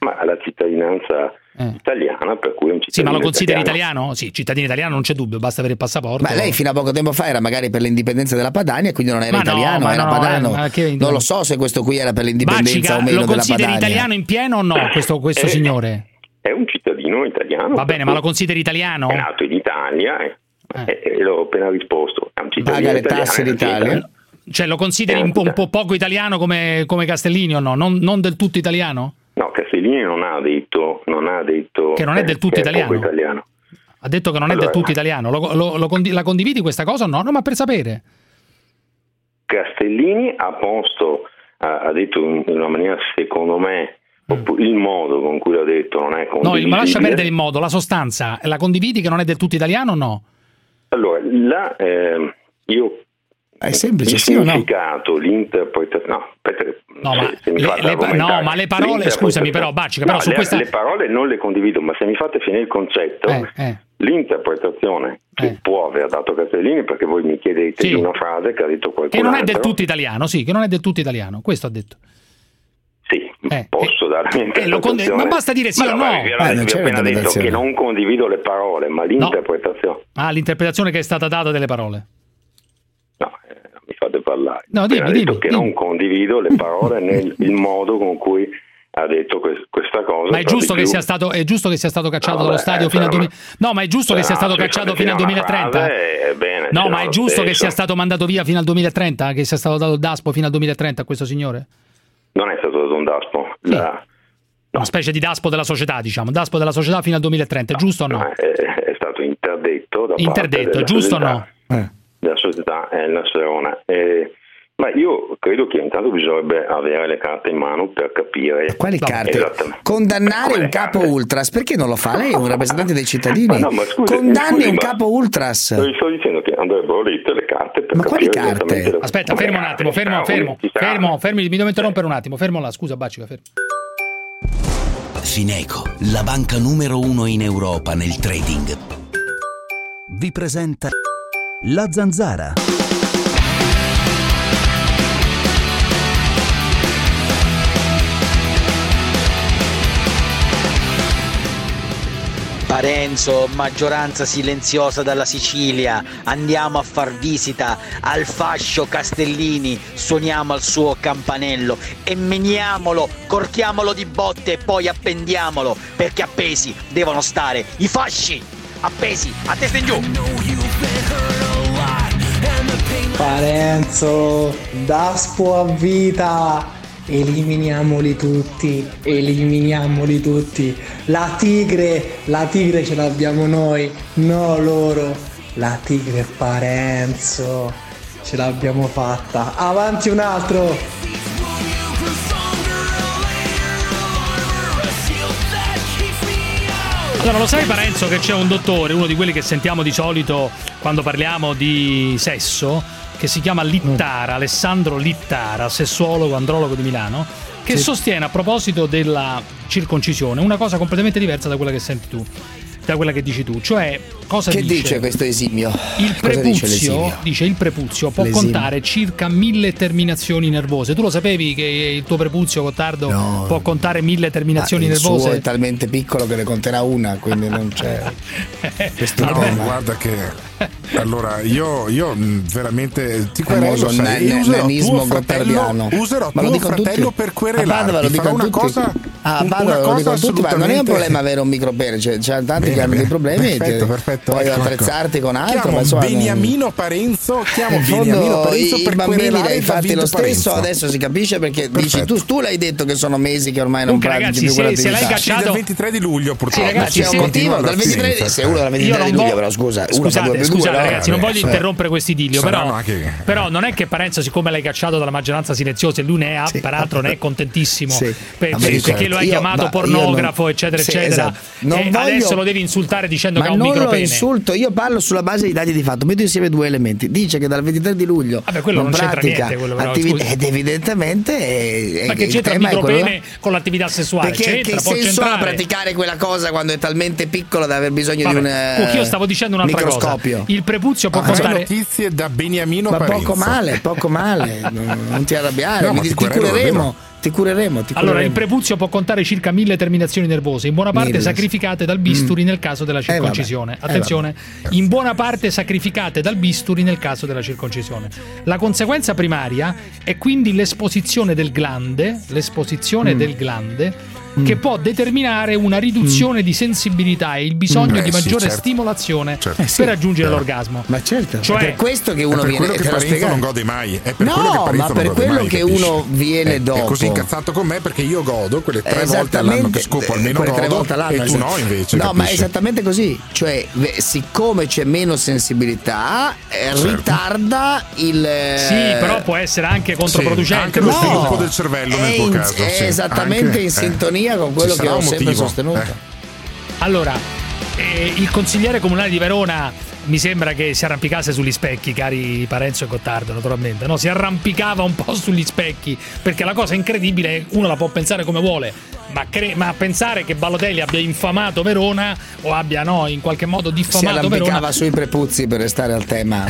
Ma ha la cittadinanza italiana, per cui è un Eh. Sì, ma lo cittadino consideri italiano. italiano? Sì, cittadino italiano non c'è dubbio, basta avere il passaporto. Ma lei fino a poco tempo fa era magari per l'indipendenza della Padania quindi non era Ma no, italiano, ma era no, padano. eh, che- non lo so se questo qui era per l'indipendenza Bacica, o meno lo della consideri Padania. italiano in pieno o no questo, questo Eh, signore? È un cittadino italiano. Va bene, ma lo consideri italiano? È nato in Italia e, e- e l'ho appena risposto. È un cittadino Paga le italiano, tasse d'Italia. cittadino- Cioè lo consideri un po', un po' poco italiano come, come Castellini o no? Non, non del tutto italiano? No, Castellini non ha detto, non ha detto Che non è del tutto che italiano. italiano. Ha detto che non è Allora- del tutto italiano. Lo- lo- lo condi- la condividi questa cosa o no? No, ma per sapere. Castellini ha posto, ha, ha detto in una maniera secondo me, proprio il modo con cui l'ha detto non è Mm. No, condivisibile. ma lascia perdere il modo, la sostanza. La condividi che non è del tutto italiano o no? Allora, là, ehm, io è semplice, il sì o no? significato, l'interpretazione, no, aspetta, No, ma se- se mi le- fate le no, ma le parole, scusami, però, Bacica, però No, su le, questa- le parole non le condivido, ma se mi fate finire il concetto, eh. l'interpretazione che può aver dato Castellini, perché voi mi chiedete Sì. di una frase che ha detto qualcuno Che non è del tutto italiano, sì, che non è del tutto italiano. Questo ha detto. Sì, posso dare la mia eh, conde- interpretazione. ma basta dire sì Ma o no, no. guardi, vi ho- Eh, non c'è appena detto che non condivido le parole, ma l'interpretazione. Ah, l'interpretazione che è stata data delle parole. Mi fate parlare. No, dimmi, dimmi, che dimmi. non condivido le parole nel il modo con cui ha detto que- questa cosa. Ma è giusto, che sia stato, è giusto che sia stato cacciato No, dallo vabbè, stadio fino al sarà 2000. No, ma è giusto che sia stato cacciato fino al 2030. Bene, No, ma è giusto che sia stato mandato via fino al 2030? Che sia stato dato il DASPO fino al 2030 a questo signore? Non è stato dato un DASPO. La- Una specie di DASPO della società, diciamo. DASPO della società fino al 2030, giusto o no? è, è stato interdetto da Interdetto, parte della giusto o no? Della società El Serona. Eh, ma io credo che intanto bisognerebbe avere le carte in mano per capire Quali carte? Condannare un capo ultras, perché non lo fa? Lei è un rappresentante dei cittadini. Ma no, ma scusi, Condanni scusi, un ma- capo ultras. Sto dicendo che andrebbero lette le carte per Ma quali carte? Aspetta, Ma fermo un attimo, fermo, fermo, fermo, fermi, mi devo interrompere un attimo, fermo là, scusa Bacica, fermo. Fineco, la banca numero uno in Europa nel trading. Vi presenta La Zanzara. Parenzo, maggioranza silenziosa dalla Sicilia, andiamo a far visita al fascio Castellini, suoniamo al suo campanello e meniamolo, corchiamolo di botte e poi appendiamolo, perché appesi devono stare i fasci, appesi a testa in giù. Parenzo, Daspo a vita. Eliminiamoli tutti, eliminiamoli tutti. La tigre, la tigre ce l'abbiamo noi, no loro. La tigre Parenzo. Ce l'abbiamo fatta. Avanti un altro. Allora, lo sai Parenzo che c'è un dottore, uno di quelli che sentiamo di solito quando parliamo di sesso, che si chiama Littara, Alessandro Littara, sessuologo, andrologo di Milano, che Sì. sostiene a proposito della circoncisione una cosa completamente diversa da quella che senti tu, da quella che dici tu, cioè cosa Che dice? dice questo esimio? Il dice prepuzio, l'esimio? dice il prepuzio può L'esimio. contare circa mille terminazioni nervose. Tu lo sapevi che il tuo prepuzio, Gottardo, può contare mille terminazioni Ah, il suo nervose? è talmente piccolo che ne conterà una, quindi non c'è questo No, guarda che allora io, io mh, veramente ti Famoso querelo sai, e userò tuo fratello, userò Ma lo tuo fratello tutti. per querelarti lo farò dicono una tutti. cosa Ah, una lo cosa dicono tutti, ma non è un problema avere un micropene, c'è, c'è tanti che Bene, hanno dei problemi, Perfetto, te- perfetto, puoi ecco, ecco. attrezzarti con altro, Chiamo ma insomma, non- Beniamino Parenzo, chiamo in Beniamino Parenzo i per bambini devi farti lo stesso, Parenzo. adesso si capisce perché dici Perfetto. tu, tu l'hai detto che sono mesi che ormai non Comunque, pratichi ragazzi, più se- se l'hai cacciato- del 23 di luglio purtroppo. Sì, ragazzi, Ma c'è se- un motivo, dal 23 se uno dal 23 di Io luglio, però scusa, uno fa due, scusate, allora, ragazzi, non voglio eh. interrompere questo idillio, però, anche- però non è che Parenzo, siccome l'hai cacciato dalla maggioranza silenziosa e lui ne ha, peraltro ne è contentissimo Sì. per- perché lo hai io- chiamato pornografo, non- eccetera, sì, eccetera. esatto. Non e voglio- adesso lo devi insultare dicendo Ma che ha un non lo micropene. insulto, io parlo sulla base dei dati di fatto. Metto insieme due elementi. Dice che dal 23 di luglio Vabbè, quello non c'entra pratica niente, quello però, attivi- scusa. ed evidentemente è, Ma che c'entra il micropene con l'attività sessuale? perché che senso ha praticare quella cosa quando è talmente piccolo da aver bisogno di un eh, comunque io stavo dicendo un'altra cosa. Il prepuzio può Ah, c'è contare notizie da Beniamino Ma Parenzo. poco male, poco male, non, non ti arrabbiare, No, mi ti ti, cureremo, ti cureremo, ti Allora, il cureremo. prepuzio può contare circa mille terminazioni nervose, in buona parte Mille. sacrificate dal bisturi nel caso della vabbè. circoncisione. Eh, Attenzione, in buona parte sacrificate dal bisturi nel caso della circoncisione. La conseguenza primaria è quindi l'esposizione del glande, l'esposizione Mm. del glande che può determinare una riduzione di sensibilità e il bisogno Eh, di sì, maggiore certo. stimolazione Certo. Eh, sì, per raggiungere chiaro. l'orgasmo. Ma certo, Cioè- è per questo che È uno per viene quello che Parenzo non gode mai. È per No, quello che ma per quello mai, che capisci? uno viene È- dopo. È così incazzato con me perché io godo quelle tre volte all'anno che scopo almeno godo volte all'anno, e tu esatto. no invece. No, ma è esattamente così. Cioè, siccome c'è meno sensibilità, eh, Certo. ritarda il. eh, Sì, però può essere anche controproducente. anche lo No, sviluppo del cervello nel è tuo caso. è sì. esattamente in eh. Sintonia con quello che ho sempre sostenuto. eh. Allora, eh, il consigliere comunale di Verona mi sembra che si arrampicasse sugli specchi, cari Parenzo e Gottardo, naturalmente. No? Si arrampicava un po' sugli specchi, perché la cosa incredibile, uno la può pensare come vuole, ma, cre- ma pensare che Balotelli abbia infamato Verona o abbia no, in qualche modo Si diffamato arrampicava Verona. sui prepuzzi per restare al tema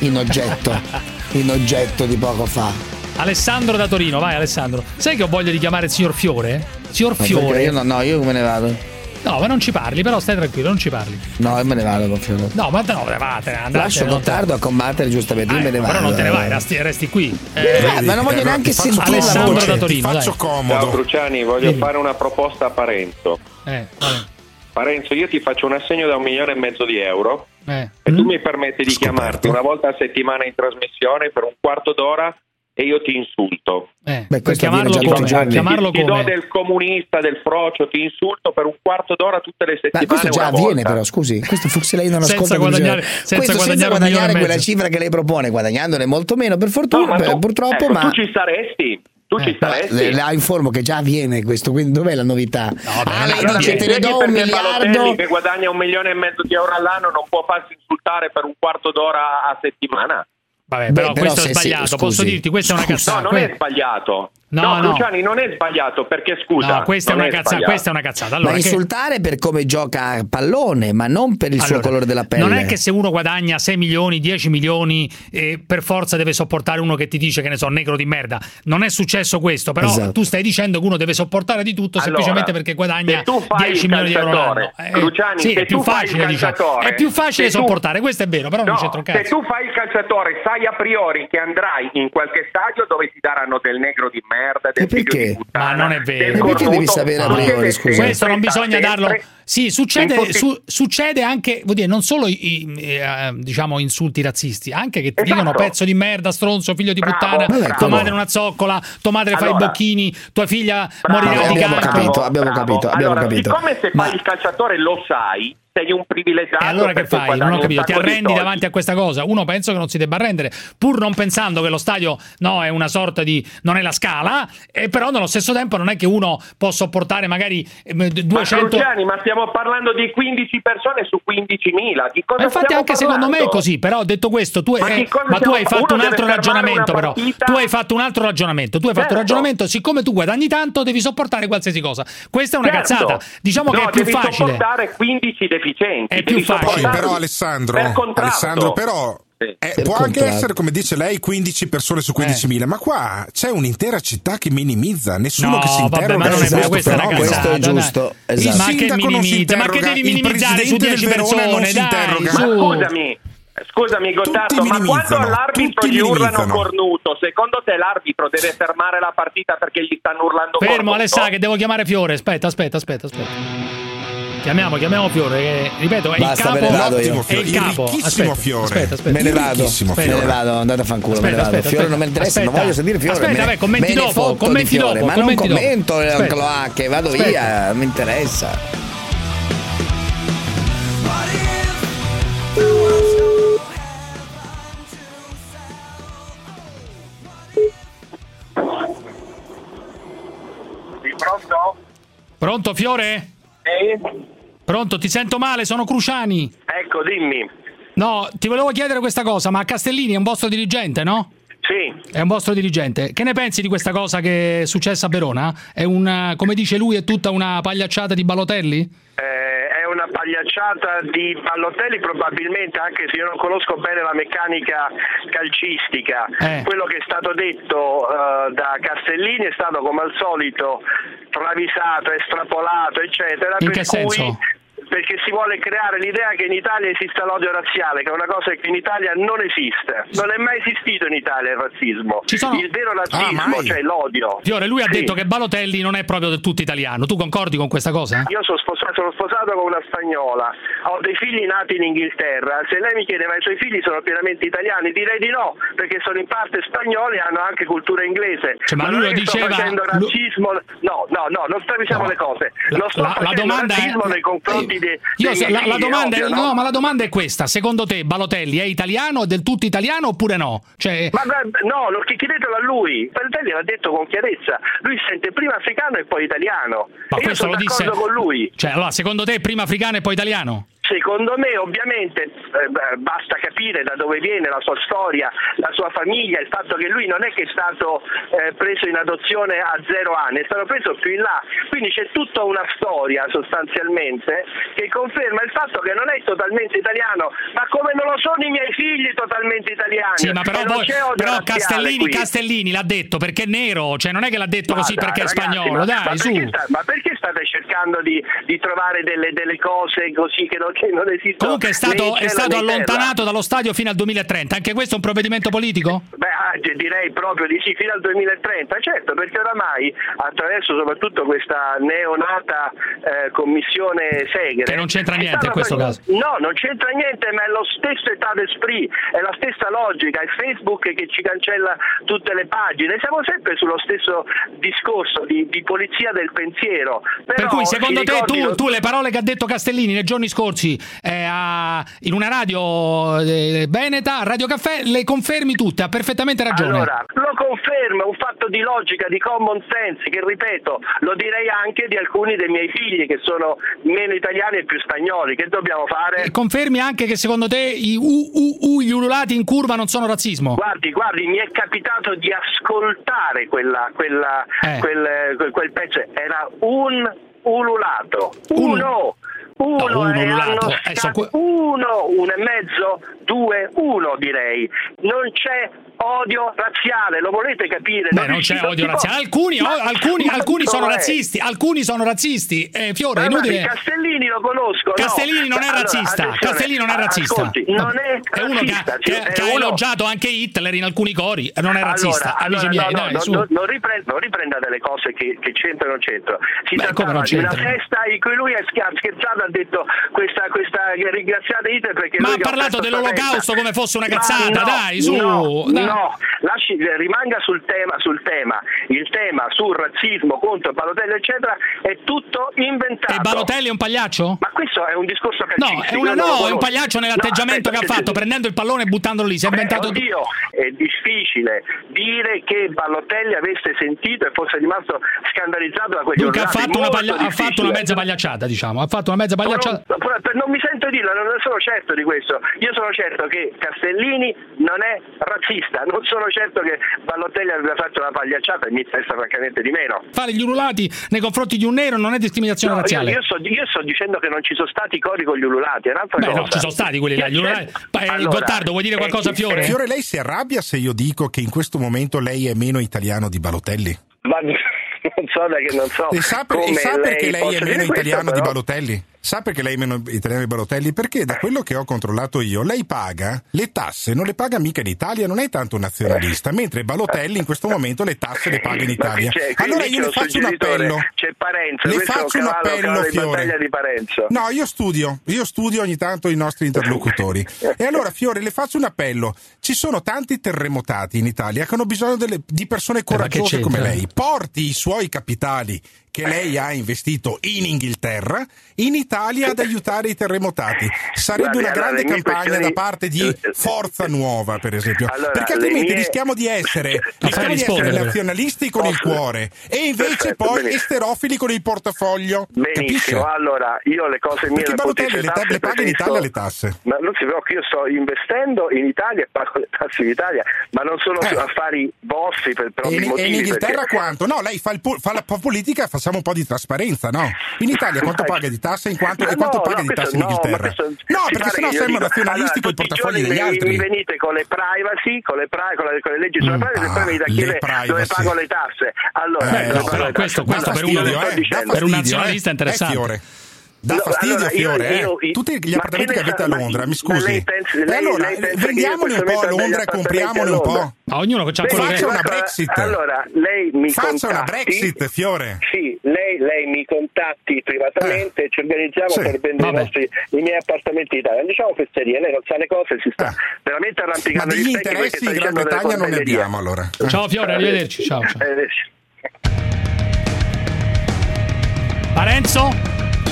in oggetto, in oggetto di poco fa. Alessandro da Torino, vai Alessandro. Sai che ho voglia di chiamare il signor Fiore? Signor perché Fiore. Io no, no, io me ne vado. No, ma non ci parli, però stai tranquillo, non ci parli. No, io me ne vado con Fiore. No, ma no, vate, andate. Lascio non- Gottardo a combattere giustamente, io Eh, me ne vado. però non te ne vai, resti, resti qui. Eh, ma non voglio Eh, neanche sentire Alessandro voce. da Torino, Ti faccio dai. comodo. Ciao Cruciani, voglio Dimmi. fare una proposta a Parenzo. Eh, vale. Parenzo, io ti faccio un assegno da un milione e mezzo di euro Eh. e tu mi permetti di chiamarti una volta a settimana in trasmissione per un quarto d'ora e io ti insulto. Eh, Beh, questo chiamarlo come? Chiamarlo ti, ti do del comunista, del frocio, ti insulto per un quarto d'ora tutte le Ma settimane. questo già avviene volta. però, scusi, questo forse lei non Senza ascolta che guadagnare- senza questo senza guadagnare milione guadagnare quella cifra che lei propone, guadagnandone molto meno per No, fortuna, ma per- tu- purtroppo, ecco, ma tu ci saresti. Tu ci Eh, saresti. la informo che già avviene questo, quindi dov'è la novità? vabbè, ah, lei Allora, dice te ne do un miliardo. che guadagna un milione e mezzo di euro all'anno non può farsi insultare per un quarto d'ora a settimana? Vabbè, Beh, però, questo è sì, sbagliato. scusi. Posso dirti, questa è una cazzata. No, non è sbagliato. No, No, no. Cruciani, non è sbagliato perché scusa. No, questa è, non una cazzata, sbagliato. questa è una cazzata. Allora, ma che- insultare per come gioca a pallone, ma non per il suo Allora, colore della pelle. Non è che se uno guadagna 6 milioni, 10 milioni, eh, per forza deve sopportare uno che ti dice che ne so, negro di merda. Non è successo questo, però Esatto. tu stai dicendo che uno deve sopportare di tutto Allora, semplicemente perché guadagna se tu fai 10 il milioni di euro l'anno. Eh, Cruciani, sì, se è più tu fai il facile, diciamo. È più facile se tu- sopportare, questo è vero, però non No, c'entra un se cazzo. tu fai il calciatore sai a priori che andrai in qualche stadio dove ti daranno del negro di merda merda, del figlio di puttana, Ma non è vero. perché devi sapere a che scusa? Questo non bisogna darlo. Sì, succede, su- succede anche, vuol dire, non solo i, i- eh, diciamo insulti razzisti, anche che ti Esatto. dicono pezzo di merda, stronzo, figlio di Bravo, puttana, bravo. tua madre è una zoccola, tua madre fa i Allora. bocchini, tua figlia Bravo, morirà di abbiamo cancro. capito, abbiamo Bravo. capito, abbiamo allora, capito. siccome se Ma- fai il calciatore lo sai, sei un privilegiato. E allora che fai? Non ho capito, ti arrendi davanti a questa cosa? Uno penso che non si debba arrendere, pur non pensando che lo stadio no, è una sorta di non è la scala, e però nello stesso tempo non è che uno può sopportare magari eh, Ma 200 Cruciani, ma stiamo parlando di 15 persone su 15.000. Di cosa Ma infatti anche secondo me è parlando? così, però detto questo, tu, Ma eh, ma tu hai fatto un altro ragionamento però. Tu hai fatto un altro ragionamento, tu hai fatto un Certo. ragionamento, siccome tu guadagni tanto devi sopportare qualsiasi cosa. Questa è una Certo. cazzata. Diciamo No, che è più devi facile. sopportare 15 deficienti. È più facile. Poi però Alessandro, per. Alessandro però. Eh, Per può anche essere come dice lei 15 persone su 15.000 ma qua c'è un'intera città che minimizza nessuno No, che si vabbè, interroga ma non è questo questa fenomeno. Questo è giusto, esatto. Ma che sindaco non si minimizza, ma che devi il minimizzare su presidente 10 del Verona non persone, si interroga. Ma scusami, scusami Gottardo, ma quando all'arbitro gli urlano cornuto, secondo te l'arbitro deve fermare la partita perché gli stanno urlando Fermo cornuto? Alessà che devo chiamare Fiore. Aspetta, aspetta, aspetta, aspetta. Chiamiamo, chiamiamo Fiore, che ripeto, è Basta, il me capo. ne vado io. È il capo. Fiore, Aspetta, Fiore. aspetta, aspetta. Me ne vado, Ricchissimo me ne vado, andate a fanculo, me ne Aspetta, vado. aspetta, Fiore aspetta. non mi interessa, non Aspetta. voglio sentire Fiore. Aspetta, me vai, commenti me dopo, commenti Fiore, dopo, Ma non commenti dopo. commento le Aspetta. cloacche, vado Aspetta. via, non mi interessa. Pronto? Pronto Fiore? Sì? Pronto, ti sento male, sono Cruciani. Ecco, dimmi. No, ti volevo chiedere questa cosa, ma Castellini è un vostro dirigente, no? Sì. È un vostro dirigente. Che ne pensi di questa cosa che è successa a Verona? È una, come dice lui, è tutta una pagliacciata di Balotelli? Eh, è una pagliacciata di Pallotelli probabilmente anche se io non conosco bene la meccanica calcistica Eh. quello che è stato detto eh, da Castellini è stato come al solito travisato, estrapolato eccetera In per che cui senso? Perché si vuole creare l'idea che in Italia esista l'odio razziale, che è una cosa che in Italia non esiste. Non è mai esistito in Italia il razzismo. Sono- Il vero Ah, razzismo, mai? cioè l'odio. Fiore, lui ha Sì. detto che Balotelli non è proprio del tutto italiano. Tu concordi con questa cosa? Io sono sposato, sono sposato con una spagnola, ho dei figli nati in Inghilterra. Se lei mi chiede ma i suoi figli sono pienamente italiani, direi di no, perché sono in parte spagnoli e hanno anche cultura inglese. Cioè, ma lui non è lo che sto diceva- facendo razzismo. No, no, no, non stravisiamo No. le cose. Non sto la- la domanda è- razzismo nei confronti Dei, Io miei la, la domanda è, no, no? ma la domanda è questa: secondo te Balotelli è italiano, è del tutto italiano oppure no? Cioè, Ma guarda, no, lo chi- chiedetelo a lui. Paltelli l'ha detto con chiarezza. Lui sente prima africano e poi italiano. ma e io questo sono lo disse. con lui. Cioè, allora, secondo te prima africano e poi italiano? Secondo me ovviamente eh, basta capire da dove viene la sua storia, la sua famiglia, il fatto che lui non è che è stato eh, preso in adozione a zero anni, è stato preso più in là, quindi c'è tutta una storia sostanzialmente che conferma il fatto che non è totalmente italiano, ma come non lo sono i miei figli totalmente italiani. Sì, ma però, odio però Castellini. Castellini l'ha detto perché è nero, cioè non è che l'ha detto Ma così dai, perché è ragazzi, spagnolo, ma- dai, ma su. perché sta- ma perché state cercando di, di trovare delle, delle cose così che non, che non esistono? Comunque è stato, è stato in terra? allontanato dallo stadio fino al 2030. Anche questo è un provvedimento politico? Beh, ah, di- direi proprio di sì, fino al 2030, certo, perché oramai attraverso soprattutto questa neonata eh, commissione Segre... Che non c'entra niente in questo caso. No, non c'entra niente, ma è lo stesso età d'esprit, è la stessa logica, è Facebook che ci cancella tutte le pagine, siamo sempre sullo stesso discorso di, di polizia del pensiero. Per Però cui secondo te tu, ricordino- tu le parole che ha detto Castellini nei giorni scorsi eh, a- in una radio eh, veneta, Radio Caffè, le confermi tutte, ha perfettamente ragione. Allora, lo conferma, è un fatto di logica, di common sense, che ripeto, lo direi anche di alcuni dei miei figli che sono meno italiani e più spagnoli. Che dobbiamo fare? E confermi anche che secondo te i u, u, u, gli ululati in curva non sono razzismo? Guardi, guardi, mi è capitato di ascoltare quella, quella, Eh. quel, quel- quel pezzo, era un ululato, uno, Uno, No, uno e ululato. hanno Eh, que- uno, uno e mezzo, due, uno direi. Non c'è odio razziale, lo volete capire? Beh, non c'è odio razziale. Alcuni, Ma- alcuni, ma alcuni sono dov'è? razzisti. Alcuni sono razzisti. Eh, Fiore, è Ma inutile. Castellini lo conosco. no. Castellini non è Allora, razzista. Castellini non è razzista. Ascolti, non è È uno che, razzista, che- sì, è che ha uno- elogiato anche Hitler in alcuni cori. Non è razzista. Allora, Amici allora, miei, no, dai, no, no, non, riprenda, non riprenda delle cose che, che c'entrano c'entrano. Si Beh, trattava non di una festa in cui lui è scher- scherzato ha detto questa, questa ringraziate Hitler perché Ma ha parlato dell'olocausto come fosse una cazzata, no, dai, su. No, dai. no, lasci- rimanga sul tema, sul tema. Il tema sul razzismo contro Balotelli eccetera è tutto inventato. E Balotelli è un pagliaccio? Ma questo è un discorso No, calcistico. è, una, no, è un pagliaccio No, nell'atteggiamento aspetta, che ha fatto, prendendo il pallone e buttandolo lì. Si è Beh, inventato. oddio, è difficile dire che Ballotelli avesse sentito e fosse rimasto scandalizzato da quegli Dunque ha ornati, fatto, una molto paglia- ha fatto una mezza pagliacciata, diciamo. Ha fatto una mezza pagliacciata. Però- però- però non mi sento dirlo, non sono certo di questo. Io sono certo che Castellini non è razzista, non sono certo che Ballotelli abbia fatto una pagliacciata e mi interessa francamente di meno. Fare gli ululati nei confronti di un nero non è discriminazione No, io, razziale. io sto, io sto dicendo che non ci sono stati cori con gli ululati, è un'altra Beh, cosa. no, ci sono stati quelli là. Gli ululati. Beh, Allora, Gottardo, vuoi dire eh, qualcosa, eh, Fiore? Fiore, lei si arrabbia se io dico che in questo momento lei è meno italiano di Balotelli? Ma non so, perché non so E sa, per- e sa perché lei è meno questo, italiano di però. Balotelli? Sa perché lei è meno italiano di Balotelli? Perché da quello che ho controllato io, lei paga le tasse, non le paga mica in Italia, non è tanto un nazionalista, mentre Balotelli in questo momento le tasse le paga in Italia. Allora io le faccio un appello. C'è Parenzo, Le questo faccio un cavallo, appello, cavallo di Fiore. di Parenzo. No, io studio, io studio ogni tanto i nostri interlocutori. E allora, Fiore, le faccio un appello. Ci sono tanti terremotati in Italia che hanno bisogno delle- di persone Eh, che coraggiose come lei. Porti i suoi capitali che lei ha investito in Inghilterra in Italia ad aiutare i terremotati. Sarebbe una grande campagna questioni- da parte di Forza Nuova, per esempio. Allora, Perché altrimenti mie- rischiamo di essere, rischiamo di essere nazionalisti con il cuore e invece Perfetto, poi benissimo. esterofili con il portafoglio. Benissimo, allora io le cose mie Perché le Balotelli le, ta- tasse le paga in Italia le tasse. Ma non si preoccupi, io sto investendo in Italia e pago le tasse in Italia, ma non sono Eh. affari vostri per E propri e motivi. in Inghilterra perché- quanto? No, lei fa, il fa la po- politica, facciamo un po' di trasparenza, no? In Italia quanto paga di tasse in quanto, e quanto no, paga no, di questo- tasse in no, Inghilterra? questo- No, si perché sennò che io siamo dico- nazionalisti allora, con i portafogli degli mi- altri. Mi venite con le privacy, con le, pri- con le, con le leggi sulla Mm, privacy e poi ah, dite a le chiedere dove pago le tasse. Allora, Eh, no, però questo- questo per uno- eh. Per un fastidio, nazionalista eh. interessante. Eh. Dà No, fastidio, allora, io- Fiore. eh. io- io- Tutti gli ma appartamenti che avete a Londra, ma- mi ma scusi. lei pensa- e lei- allora, lei vendiamoli un po' a Londra e compriamoli un po'. Ma ognuno c'ha quello Faccia che... una Brexit. Allora, lei mi Faccia una contatti- Brexit, Fiore. Sì, lei, lei mi contatti privatamente e ci organizziamo Eh, Sì. per vendere nostri, i miei appartamenti in Italia. Diciamo fesserie, lei non sa le cose, si sta Eh. veramente Ma arrampicando degli gli specchi perché interessi in Gran Bretagna non ne abbiamo allora. Ciao Fiore, arrivederci. Ciao, ciao. Arrivederci. Parenzo?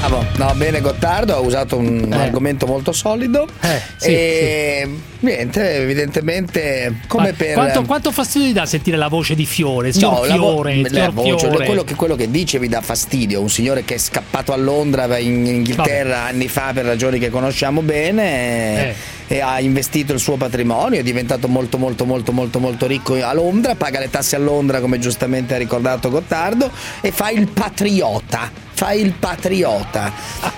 Bravo. No, bene Gottardo, ha usato un Eh. argomento molto solido. Eh, sì, e niente, evidentemente come Ma per Quanto, quanto fastidio ti dà sentire la voce di Fiore? Signor No, la vo- Fiore, la voce, Fiore. quello, che, quello che dice mi dà fastidio. Un signore che è scappato a Londra va in Inghilterra anni fa per ragioni che conosciamo bene Eh. e ha investito il suo patrimonio, è diventato molto molto molto molto molto ricco a Londra, paga le tasse a Londra come giustamente ha ricordato Gottardo e fa il patriota. Fa il patriota.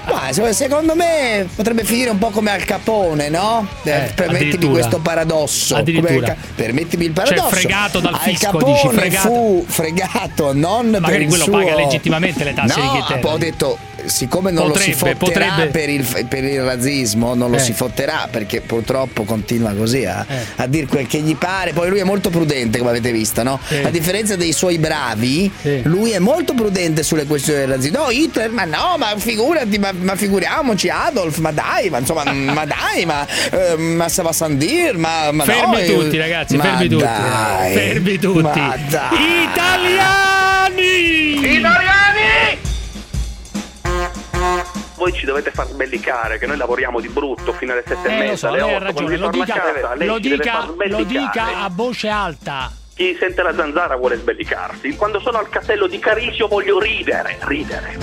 Ma se- secondo me potrebbe finire un po' come Al Capone, no? Eh, Eh, permettimi questo paradosso. Addirittura. Permettimi il paradosso. Cioè, fregato dal Al fisco, Capone dici, fregato. fu fregato non per Magari il quello suo... paga legittimamente le tasse no, ho detto siccome non lo si Potrebbe, fotterà potrebbe. per il, per il razzismo non lo Eh. si fotterà perché purtroppo continua così a, Eh. a dire quel che gli pare poi lui è molto prudente come avete visto no? Sì. a differenza dei suoi bravi lui è molto prudente sulle questioni del razzismo no Hitler ma no ma figurati ma, ma figuriamoci Adolf ma dai ma insomma ma dai ma, eh, ma Sava Sandir ma, ma Fermi no, eh, tutti, ragazzi, ma fermi tutti. dai, Fermi tutti. ma dai. Italiani! Italiani! Voi ci dovete far sbellicare, che noi lavoriamo di brutto fino alle sette e Eh, lo mezza, so, alle lei ha otto, quando ragione, vi lo dica, casa, lo dica, lo dica a voce alta chi sente la zanzara vuole sbellicarsi. Quando sono al castello di Carisio voglio ridere, ridere.